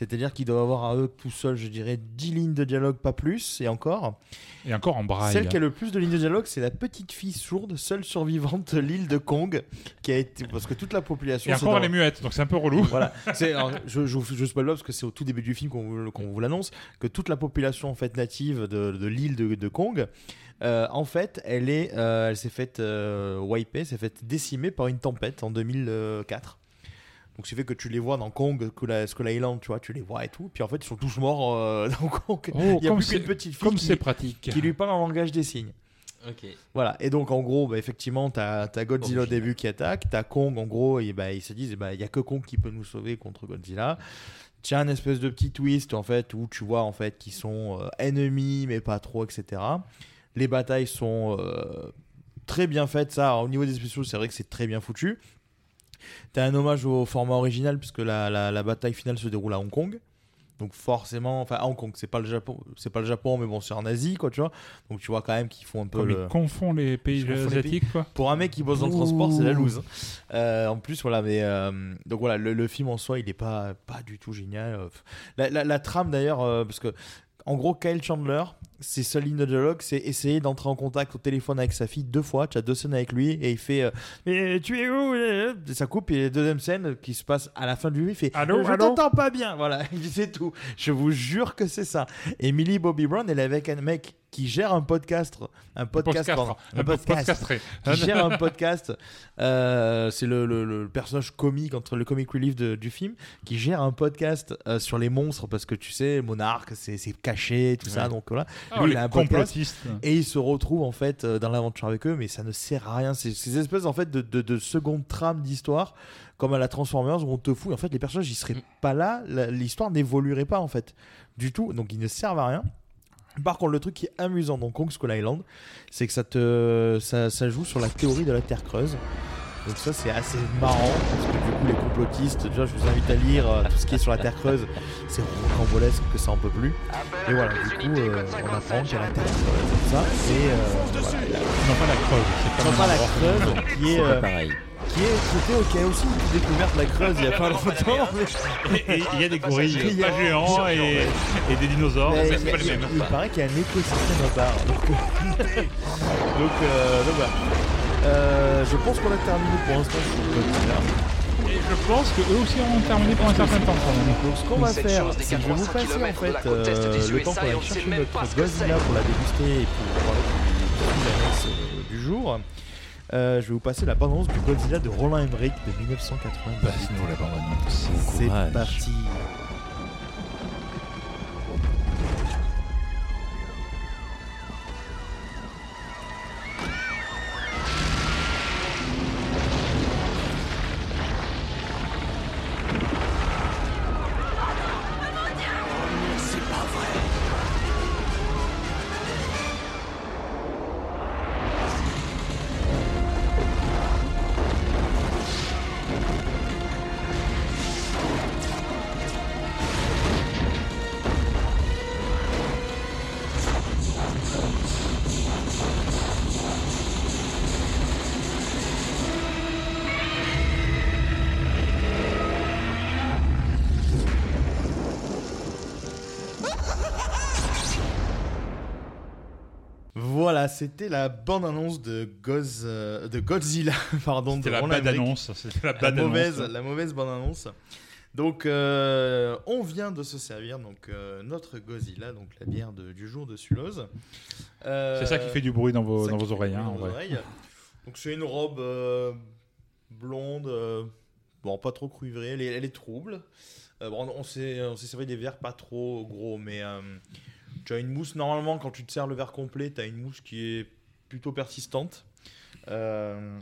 C'est-à-dire qu'ils doivent avoir à eux tout seuls, je dirais, 10 lignes de dialogue, pas plus, et encore. Et encore en braille. Celle qui a le plus de lignes de dialogue, c'est la petite fille sourde, seule survivante de l'île de Kong, qui a été parce que toute la population. Et encore dans- elle est muette, donc c'est un peu relou. voilà. Alors, je, je, je spoil pas parce que c'est au tout début du film qu'on vous, l'annonce que toute la population en fait native de, de l'île de, de Kong, euh, en fait, elle est, euh, elle s'est faite euh, wiper, s'est faite décimer par une tempête en 2004. Donc, ce qui fait que tu les vois dans Kong, Skull Skull Island, tu vois, tu les vois et tout. Puis en fait, ils sont tous morts euh, dans Kong. Oh, Il y a comme plus c'est- qu'une petite fille Comme qui, c'est pratique. qui lui parle en langage des signes. Ok. Voilà, et donc en gros, bah, effectivement, t'as as Godzilla au début qui attaque, t'as Kong en gros, et bah, ils se disent, il bah, y a que Kong qui peut nous sauver contre Godzilla. Tiens, un espèce de petit twist en fait où tu vois en fait qu'ils sont euh, ennemis mais pas trop, etc. Les batailles sont euh, très bien faites, ça. Alors, au niveau des spéciaux, c'est vrai que c'est très bien foutu. T'as un hommage au format original puisque la, la, la bataille finale se déroule à Hong Kong. Donc forcément, enfin à Hong Kong, c'est pas le Japon, c'est pas le Japon, mais bon, c'est en Asie, quoi, tu vois. Donc tu vois quand même qu'ils font un peu Comme le... il confond les pays les asiatiques, quoi. Pour un mec qui bosse dans le transport, c'est la loose. Euh, en plus, voilà, mais euh, donc voilà, le, le film en soi, il est pas pas du tout génial. Euh, La, la- la trame d'ailleurs, euh, parce que en gros, Kyle Chandler, ses seules lignes de dialogue, c'est essayer d'entrer en contact au téléphone avec sa fille deux fois. Tu as deux scènes avec lui et il fait euh, Mais tu es où? Et Ça coupe et deuxième scène qui se passe à la fin du film, il fait Allô, Je t'entends pas bien. Voilà, c'est tout. Je vous jure que c'est ça. Et Millie Bobby Brown, elle est avec un mec qui gère un podcast, un podcast, pardon, Un podcast qui gère un podcast. Euh, c'est le, le- le personnage comique entre le comic relief de- du film qui gère un podcast euh, sur les monstres parce que tu sais, Monarque, c'est caché, tout ça. Donc voilà. Ah, Lui, il a un podcast. complotistes. Et il se retrouve en fait euh, dans l'aventure avec eux, mais ça ne sert à rien. C'est ces espèces en fait de, de, de secondes trames d'histoire, comme à la Transformers où on te fout. En fait, les personnages ils seraient pas là, l'histoire n'évoluerait pas en fait du tout, donc ils ne servent à rien. Par contre, le truc qui est amusant dans Kong Skull Island, c'est que ça te ça, ça joue sur la théorie de la Terre creuse. Donc ça c'est assez marrant parce que du coup les complotistes, déjà je vous invite à lire euh, tout ce qui est sur la Terre creuse, c'est rocambolesque que ça en peut plus. Et voilà, du coup euh, on apprend qu'il y a la Terre creuse comme ça et euh, voilà, a- Non, pas la creuse. C'est non, pas pas la creuse qui est, C'est pas pareil. Qui est qui était aussi découverte la creuse il y a pas longtemps. Et il y a des gorilles Il y a- pas géants et, et des dinosaures. Mais mais il, c'est pas les il- mêmes. il paraît qu'il y a un écosystème à part. Donc, donc, euh, donc voilà. Euh, je pense qu'on a terminé pour l'instant. Et je pense qu'eux aussi ont terminé pour un certain temps. Donc ce qu'on va faire, c'est que je vais vous 400 passer en de fait euh, le temps qu'on aille chercher notre que c'est. pour la déguster et pour parler du, du l'annonce, euh, du jour. Euh, je vais vous passer la bande-annonce du Godzilla de Roland Emmerich de 1980. Bah, sinon, la bande-annonce. C'est parti. C'était la bande-annonce de, Goz, euh, de Godzilla, pardon, C'était la. C'était mauvaise, annonce. la mauvaise bande-annonce. Donc, euh, on vient de se servir donc euh, notre Godzilla, donc la bière de- du jour de Sulose. C'est ça qui fait du bruit dans vos, dans oreilles. hein, en vrai. oreilles. Donc, c'est une robe blonde, bon, pas trop cuivrée, elle est, elle est trouble. Bon, on s'est on s'est servi des verres pas trop gros, mais tu as une mousse. Normalement, quand tu te sers le verre complet, tu as une mousse qui est plutôt persistante. Euh,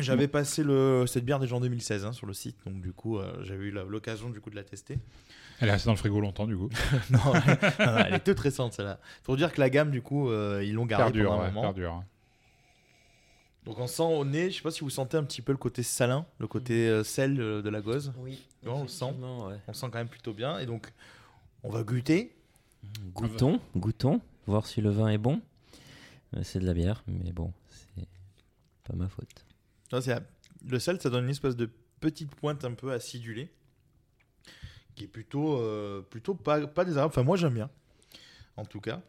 j'avais passé le, cette bière déjà en 2016 hein, sur le site, donc du coup, euh, j'avais eu l'occasion du coup de la tester. Elle est restée dans le frigo longtemps, du coup. non, non, elle est toute récente celle-là. Faut dire que la gamme, du coup, euh, ils l'ont gardée pendant un ouais, moment. perdure. Donc on sent au nez, je sais pas si vous sentez un petit peu le côté salin, le côté euh, sel de la gauze. Oui, on le sent. ouais. On le sent quand même plutôt bien. Et donc, on va goûter. Goûtons, goûtons, voir si le vin est bon. Euh, C'est de la bière, mais bon, c'est pas ma faute. Non, c'est Le sel, ça donne une espèce de petite pointe un peu acidulée, qui est plutôt, euh, plutôt pas, pas désagréable. Enfin, moi j'aime bien, en tout cas.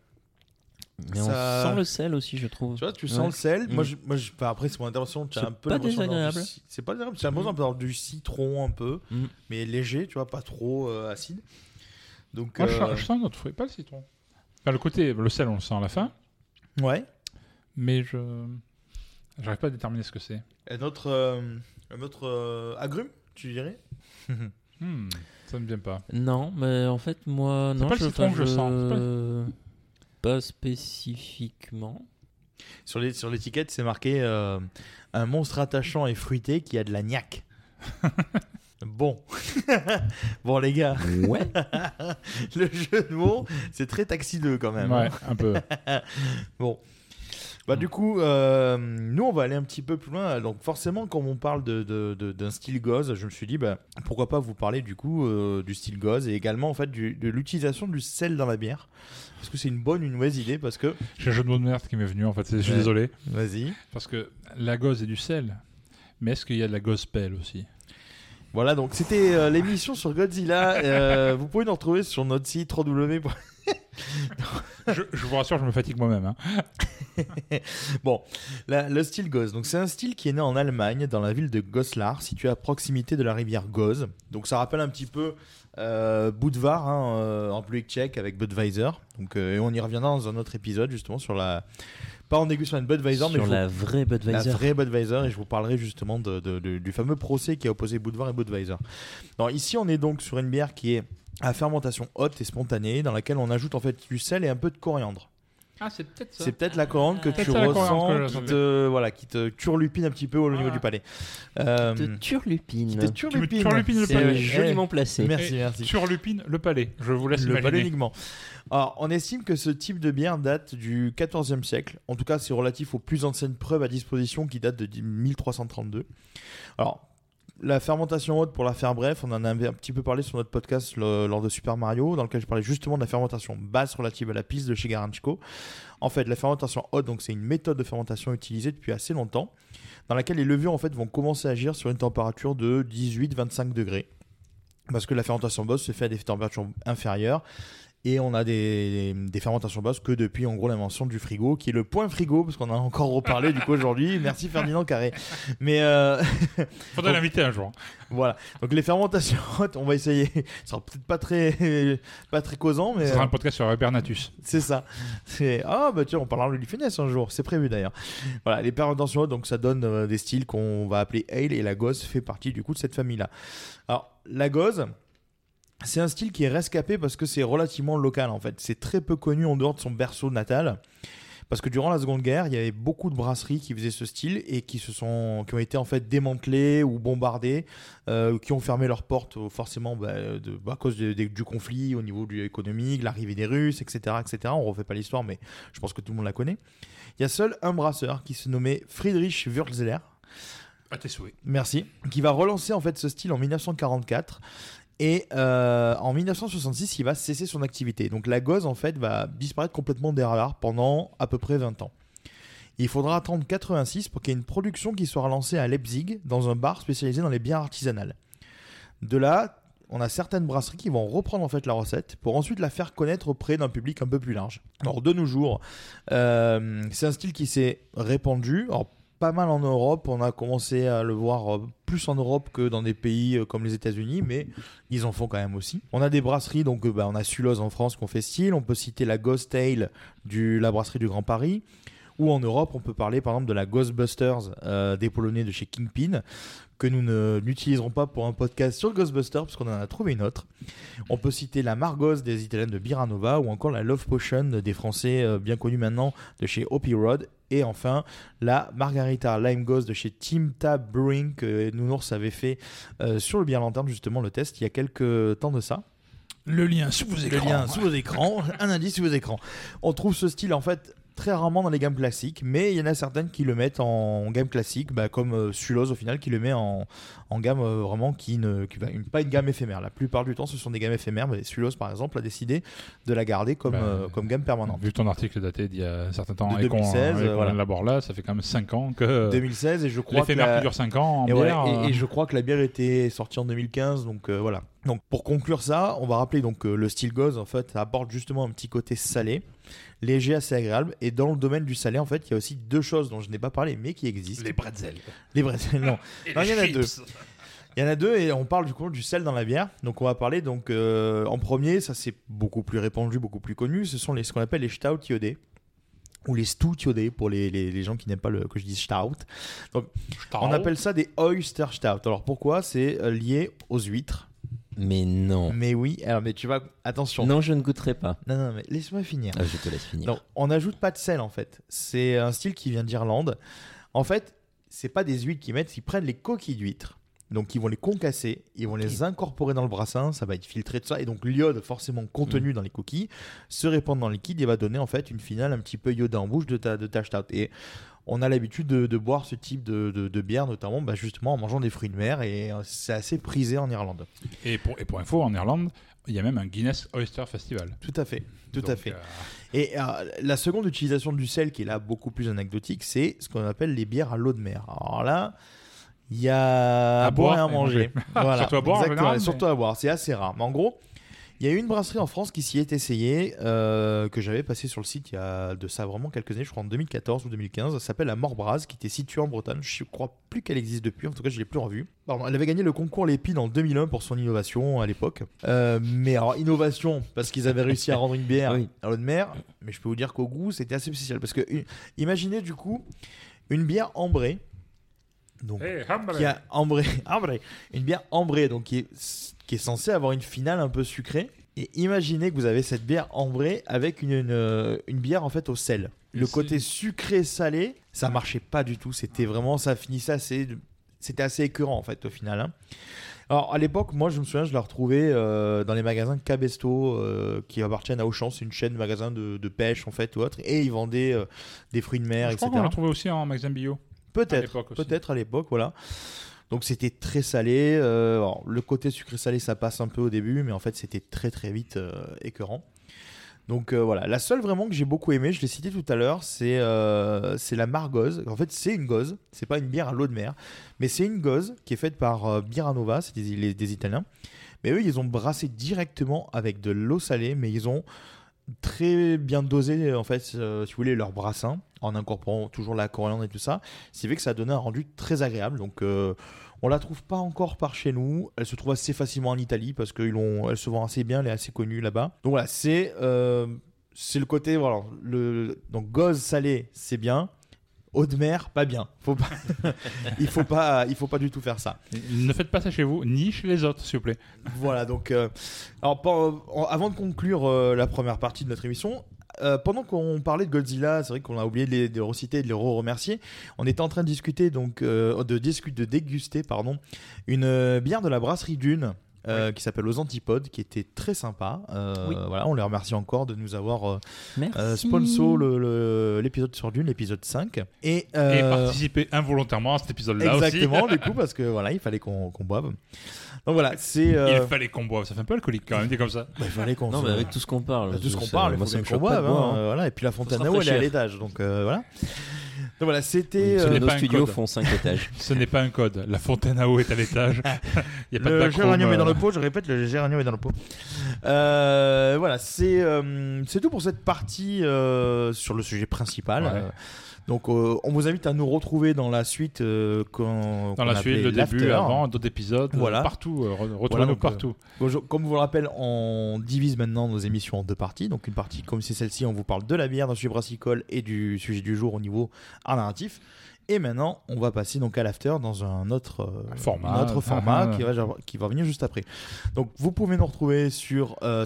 Mais Ça- on sent le sel aussi, je trouve. Tu vois, tu sens Ouais. le sel. Moi, Mm. je, moi je- enfin, après, c'est mon intervention. Tu as C'est un peu pas du désagréable. ci- C'est pas désagréable. J'ai l'impression d'avoir du citron un peu, Mm. mais léger, tu vois, pas trop euh, acide. Donc, Moi, je, euh, sens, je sens un autre fruit, pas le citron. Enfin, le côté, le sel, on le sent à la fin, ouais. mais je. J'arrive pas à déterminer ce que c'est. Un autre, euh, un autre euh, agrume, tu dirais? Hmm, ça ne vient pas. Non, mais en fait, moi, C'est non, pas le je, citron enfin, que je sens, Pas spécifiquement. Sur les- sur l'étiquette, c'est marqué euh, un monstre attachant et fruité qui a de la niaque. bon. bon, les gars, Ouais. le jeu de mots, c'est très taxi 2 quand même. Ouais, hein. un peu. Bon. Bah, du coup, euh, nous, on va aller un petit peu plus loin. Donc, forcément, quand on parle d'un de, style gauze, je me suis dit, bah, pourquoi pas vous parler du coup euh, du style gauze et également en fait du- de l'utilisation du sel dans la bière. Parce que c'est une bonne ou une mauvaise idée Parce que. J'ai un jeu de mots de merde qui m'est venu, en fait. Je suis Ouais. désolé. Vas-y. Parce que la gauze est du sel. Mais est-ce qu'il y a de la gospel aussi? Voilà, donc c'était euh, l'émission sur Godzilla. Euh, vous pouvez nous retrouver sur notre site www. je, je vous rassure, je me fatigue moi-même. hein. Bon, la- le style Goz. Donc c'est un style qui est né en Allemagne, dans la ville de Goslar, située à proximité de la rivière Goz. Donc ça rappelle un petit peu euh, Budvar hein, euh, en République tchèque avec Budweiser. Donc euh, et on y reviendra dans un autre épisode justement sur la pas en dégustation de Budweiser, mais Sur la vous- vraie la Budweiser. vraie Budweiser et je vous parlerai justement de- de- de- du fameux procès qui a opposé Budvar et Budweiser. Alors ici on est donc sur une bière qui est à fermentation haute et spontanée dans laquelle on ajoute en fait du sel et un peu de coriandre. Ah, c'est peut-être ça. C'est peut-être la coriandre que Peut-être tu la ressens, que je qui te, voilà, qui te turlupine un petit peu au niveau Ah. du palais. Euh, De turlupine. qui te turlupine. le C'est palais. joliment placé. Merci, Et merci. Sur Lupine, le palais. Je vous laisse Le palais uniquement. Alors, on estime que ce type de bière date du 14e siècle. En tout cas, c'est relatif aux plus anciennes preuves à disposition qui datent de 1332. Alors, la fermentation haute, pour la faire bref, on en avait un petit peu parlé sur notre podcast lors de Super Mario, dans lequel je parlais justement de la fermentation basse relative à la piste de chez Garanchko. En fait, la fermentation haute, donc c'est une méthode de fermentation utilisée depuis assez longtemps, dans laquelle les levures en fait vont commencer à agir sur une température de 18-25 degrés. Parce que la fermentation basse se fait à des températures inférieures. Et on a des, des fermentations basses que depuis en gros l'invention du frigo, qui est le point frigo, parce qu'on en a encore reparlé du coup aujourd'hui. Merci Ferdinand Carré. Mais euh, Faudrait l'inviter un jour. voilà. Donc les fermentations hautes, on va essayer. Ça sera peut-être pas très, pas très causant, mais Ce sera euh, un podcast sur Ebernatus. c'est ça. C'est ah bah tiens, on parlera de lui finesse un jour. C'est prévu d'ailleurs. Voilà, les fermentations hautes, donc ça donne euh, des styles qu'on va appeler ale et la goze fait partie du coup de cette famille-là. Alors la goze. C'est un style qui est rescapé parce que c'est relativement local en fait. C'est très peu connu en dehors de son berceau natal. Parce que durant la Seconde Guerre, il y avait beaucoup de brasseries qui faisaient ce style et qui se sont, qui ont été en fait démantelées ou bombardées, euh, qui ont fermé leurs portes euh, forcément bah, de- bah, à cause de- de- du conflit au niveau du économique, l'arrivée des Russes, etc., etc. On refait pas l'histoire, mais je pense que tout le monde la connaît. Il y a seul un brasseur qui se nommait Friedrich Würzeler, À tes souhaits. Merci. Qui va relancer en fait ce style en 1944. Et euh, en 1966, il va cesser son activité. Donc la goze en fait va disparaître complètement des radars pendant à peu près 20 ans. Il faudra attendre 86 pour qu'il y ait une production qui soit lancée à Leipzig dans un bar spécialisé dans les bières artisanales. De là, on a certaines brasseries qui vont reprendre en fait la recette pour ensuite la faire connaître auprès d'un public un peu plus large. Alors de nos jours, euh, c'est un style qui s'est répandu. Pas mal en Europe. On a commencé à le voir euh, plus en Europe que dans des pays euh, comme les États-Unis, mais ils en font quand même aussi. On a des brasseries, donc euh, bah, on a Suloz en France qu'on fait style. On peut citer la Ghost Tale du la brasserie du Grand Paris. Ou en Europe, on peut parler par exemple de la Ghostbusters des Polonais de chez Kingpin, que nous ne- n'utiliserons pas pour un podcast sur Ghostbusters, parce qu'on en a trouvé une autre. On peut citer la Margos des Italiennes de Biranova, ou encore la Love Potion des Français euh, bien connus maintenant de chez Hopi Road. Et enfin, la Margarita Lime Ghost de chez Team Tab Brewing, que Nounours avait fait euh, sur le Bière Lanterne, justement, le test, il y a quelques temps de ça. Le lien sous vos Le écrans. lien sous vos écrans, un indice sous vos écrans. On trouve ce style en fait très rarement dans les gammes classiques, mais il y en a certaines qui le mettent en gamme classique, bah, comme euh, Suloz au final qui le met en, en gamme euh, vraiment qui ne qui une- pas une gamme éphémère. La plupart du temps, ce sont des gammes éphémères, mais Suloz par exemple a décidé de la garder comme, Bah, euh, comme gamme permanente. Vu ton article daté d'il y a un certain temps De et qu'on 2016, et qu'on voilà. là, ça fait quand même 5 ans que 2016 et je crois que l'éphémère la- qui dure 5 ans en et, et je crois que la bière était sortie en 2015, donc euh, voilà. Donc pour conclure ça, on va rappeler donc euh, le style Goz en fait apporte justement un petit côté salé, léger, assez agréable. Et dans le domaine du salé, en fait, il y a aussi deux choses dont je n'ai pas parlé, mais qui existent. Les bretzels. Les bretzels, non. Non, il y en a deux. Il y en a deux et on parle du coup du sel dans la bière. Donc on va parler donc euh, en premier, ça c'est beaucoup plus répandu, beaucoup plus connu. Ce sont les ce qu'on appelle les stout iodés ou les stout iodés pour les, les, les gens qui n'aiment pas le que je dise stout. Donc on appelle ça des oyster stout. Alors pourquoi? C'est euh, lié aux huîtres. Mais non. Mais oui, alors mais tu vas attention. Non, je ne goûterai pas. non, non, mais laisse-moi finir. Ah, je te laisse finir. Non, on n'ajoute pas de sel en fait. C'est un style qui vient d'Irlande. En fait, c'est pas des huîtres qu'ils mettent, ils prennent les coquilles d'huîtres. Donc ils vont les concasser, ils vont les incorporer dans le brassin, ça va être filtré de ça et donc l'iode forcément contenu dans les coquilles se répand dans le liquide et va donner en fait une finale un petit peu iodée en bouche de ta de ta stout. Et on a l'habitude de, de boire ce type de, de- de bière notamment bah, justement en mangeant des fruits de mer et euh, c'est assez prisé en Irlande. Et pour, et pour info, en Irlande, il y a même un Guinness Oyster Festival. Tout à fait, tout à fait. euh, Et euh, la seconde utilisation du sel, qui est là beaucoup plus anecdotique, c'est ce qu'on appelle les bières à l'eau de mer. Alors là, il y a à, À boire et à manger. voilà, Surtout à boire, exactement, général, surtout à boire. C'est assez rare. Mais en gros, il y a eu une brasserie en France qui s'y est essayée, euh, que j'avais passé sur le site il y a de ça vraiment quelques années, je crois en 2014 ou 2015. Ça s'appelle la Morbraz, qui était située en Bretagne. Je crois plus qu'elle existe depuis, en tout cas je l'ai plus revue. Pardon, elle avait gagné le concours Lépine en 2001 pour son innovation à l'époque. Euh, mais alors innovation, parce qu'ils avaient réussi à rendre une bière Oui. à l'eau de mer, mais je peux vous dire qu'au goût c'était assez spécial. Parce que imaginez du coup une bière ambrée. Donc, hey, Humble. qui a ambré, ambré, une bière ambrée, donc qui est, qui est censée avoir une finale un peu sucrée. Et imaginez que vous avez cette bière ambrée avec une, une, euh, une bière en fait au sel. Le côté sucré-salé, ça marchait pas du tout. C'était vraiment, ça finissait assez, c'était assez écœurant en fait au final. hein. Alors à l'époque, moi je me souviens, je l'ai retrouvé euh, dans les magasins Cabesto euh, qui appartiennent à Auchan, c'est une chaîne de magasins de, de pêche en fait ou autre, et ils vendaient euh, des fruits de mer, Je crois etc. qu'on l'a trouvé aussi en magasin bio. Peut-être, peut-être à l'époque, voilà. Donc c'était très salé. euh, le côté sucré-salé, ça passe un peu au début, mais en fait c'était très très vite euh, écœurant. Donc euh, voilà, la seule vraiment que j'ai beaucoup aimé, je l'ai cité tout à l'heure, c'est la Margoz. En fait, c'est une goze, c'est pas une bière à l'eau de mer, mais c'est une goze qui est faite par Biranova, c'est des, des Italiens. Mais eux, ils ont brassé directement avec de l'eau salée, mais ils ont très bien dosé en fait, euh, si vous voulez, leur brassin en incorporant toujours la coriandre et tout ça. Ce qui fait que ça a donné un rendu très agréable. Donc euh, on la trouve pas encore par chez nous. Elle se trouve assez facilement en Italie parce qu'elle se vend assez bien, elle est assez connue là-bas. Donc voilà, c'est euh, c'est le côté voilà, le donc goze salé, c'est bien. Eau de mer, pas bien. Faut pas, il faut pas, il faut pas du tout faire ça. Ne faites pas ça chez vous, ni chez les autres, s'il vous plaît. Voilà, donc, euh, alors, avant de conclure euh, la première partie de notre émission, euh, pendant qu'on parlait de Godzilla, c'est vrai qu'on a oublié de les, de les reciter et de les remercier. On était en train de discuter, donc, de discuter, de déguster, pardon, une bière de la brasserie Dune. Euh, qui s'appelle aux antipodes, qui était très sympa. Euh, Oui. Voilà, on les remercie encore de nous avoir euh, euh, sponsor l'épisode sur Dune, l'épisode 5. Et, Et participer involontairement à cet épisode-là aussi. exactement, du coup, parce que voilà, il fallait qu'on boive. Donc voilà, c'est. euh, Il fallait qu'on boive. Ça fait un peu alcoolique quand même, dit comme ça. bah, il fallait qu'on Non, mais avec tout ce qu'on parle. Bah, tout ce qu'on parle, il moi, faut qu'on boive. hein, hein. voilà. Et puis la Fontaine à eau, elle est à l'étage. Donc euh, voilà. Donc voilà, c'était Ce euh, n'est Nos pas un studios code. font 5 étages. Ce n'est pas un code. La fontaine à eau est à l'étage. Il y a pas de le géranium est dans euh, le pot, je répète, le géranium est dans le pot. Euh, voilà, c'est euh, c'est tout pour cette partie euh, sur le sujet principal. Ouais. Donc, euh, on vous invite à nous retrouver dans la suite euh, qu'on- Dans la suite, le début, avant, d'autres épisodes, euh, Voilà. partout. euh, re- Retrouvez-nous euh, partout. Bonjour. Comme je vous le rappelle, on divise maintenant nos émissions en deux parties. Donc, une partie comme c'est celle-ci, on vous parle de la bière, d'un sujet brassicole et du sujet du jour au niveau narratif. Et maintenant, on va passer donc à l'after dans un autre euh, Format. un autre format Ah, ah. qui, va, qui va venir juste après. Donc, vous pouvez nous retrouver sur euh,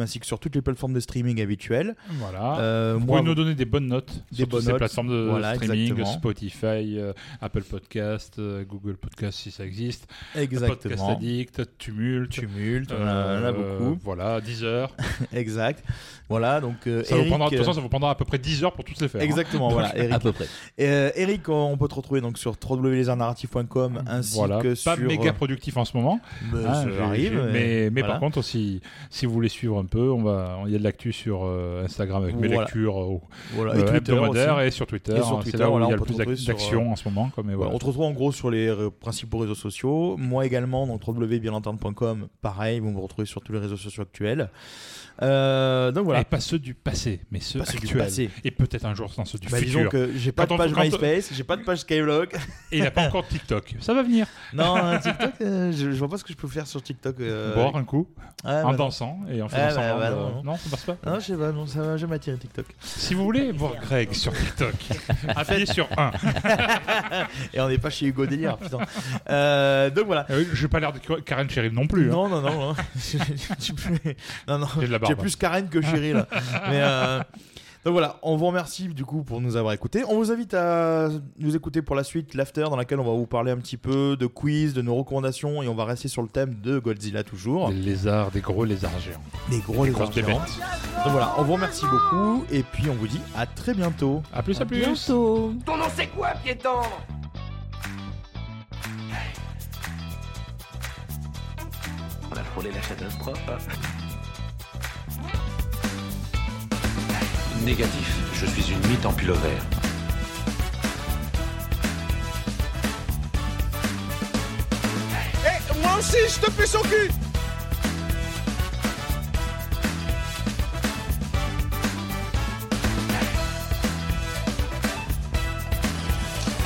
ainsi que sur toutes les plateformes de streaming habituelles. Voilà. Euh, Vous moi, pouvez nous donner des bonnes notes Des sur bonnes toutes ces notes. plateformes de Voilà, streaming, exactement. Spotify, euh, Apple Podcast, euh, Google Podcast si ça existe, Podcast exactement. Addict, Tumult, Tumulte, on a- beaucoup. Voilà, 10 heures. Exact. Voilà, donc Ça vous Eric, prendra, de toute façon, ça vous prendra à peu près 10 heures pour toutes les faire. hein. Exactement, voilà. Eric, À peu près. Euh, Eric, on peut te retrouver donc sur www.lesartsnarratifs.com ainsi Voilà, que pas sur. méga productif en ce moment, Mais hein, ça j'ai- arrive, j'ai- mais, mais voilà. par contre si, si vous voulez suivre un peu, on va, il y a de l'actu sur euh, Instagram avec mes Voilà. lectures euh, Voilà, euh, et Twitter hebdomadaires et sur Twitter. Et sur hein, Twitter, c'est là où voilà, il y on a le plus sur, d'action en ce moment. Comme, on te retrouve en gros sur les euh, principaux réseaux sociaux. Moi également, donc www.bienlanterne.com, pareil, vous me retrouvez sur tous les réseaux sociaux actuels. Euh, donc voilà. Et pas ceux du passé, mais ceux Pas du passé. Et peut-être un jour dans ceux du Bah, disons futur. que j'ai pas de page MySpace, j'ai pas de page Skyblock. Et il n'a pas encore de TikTok. Ça va venir. non, TikTok, euh, je, je vois pas ce que je peux faire sur TikTok. euh, Boire un coup ah, en bah, dansant et en Ah, faisant bah, semblant bah, non, non. Non, ça passe pas. Non, je sais pas, non, ça va jamais attirer TikTok. Si vous voulez voir Greg sur TikTok, appuyez sur 1. Et on n'est pas chez Hugo Délire, putain. Euh, donc voilà. Je n'ai pas l'air de Karen Cheryl non plus. hein. Non, non, non. J'ai non, non. J'ai de la barbe. J'ai plus Karen que Chéri là. Mais euh, donc voilà, on vous remercie du coup pour nous avoir écoutés. On vous invite à nous écouter pour la suite l'after dans laquelle on va vous parler un petit peu de quiz, de nos recommandations et on va rester sur le thème de Godzilla toujours. Des lézards, des gros lézards géants. Des gros lézards grosses géants. Donc voilà, on vous remercie beaucoup et puis on vous dit à très bientôt. A plus, à plus. Bientôt. Ton nom c'est quoi, piéton? On a frôlé la catastrophe. Négatif, je suis une mythe en pullover. Eh, moi aussi, je te pisse au cul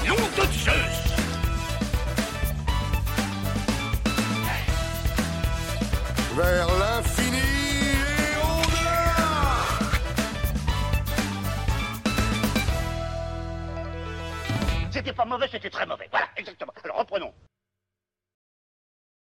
Nom de Zeus Vers pas mauvais, c'était très mauvais. Voilà, exactement. Alors reprenons.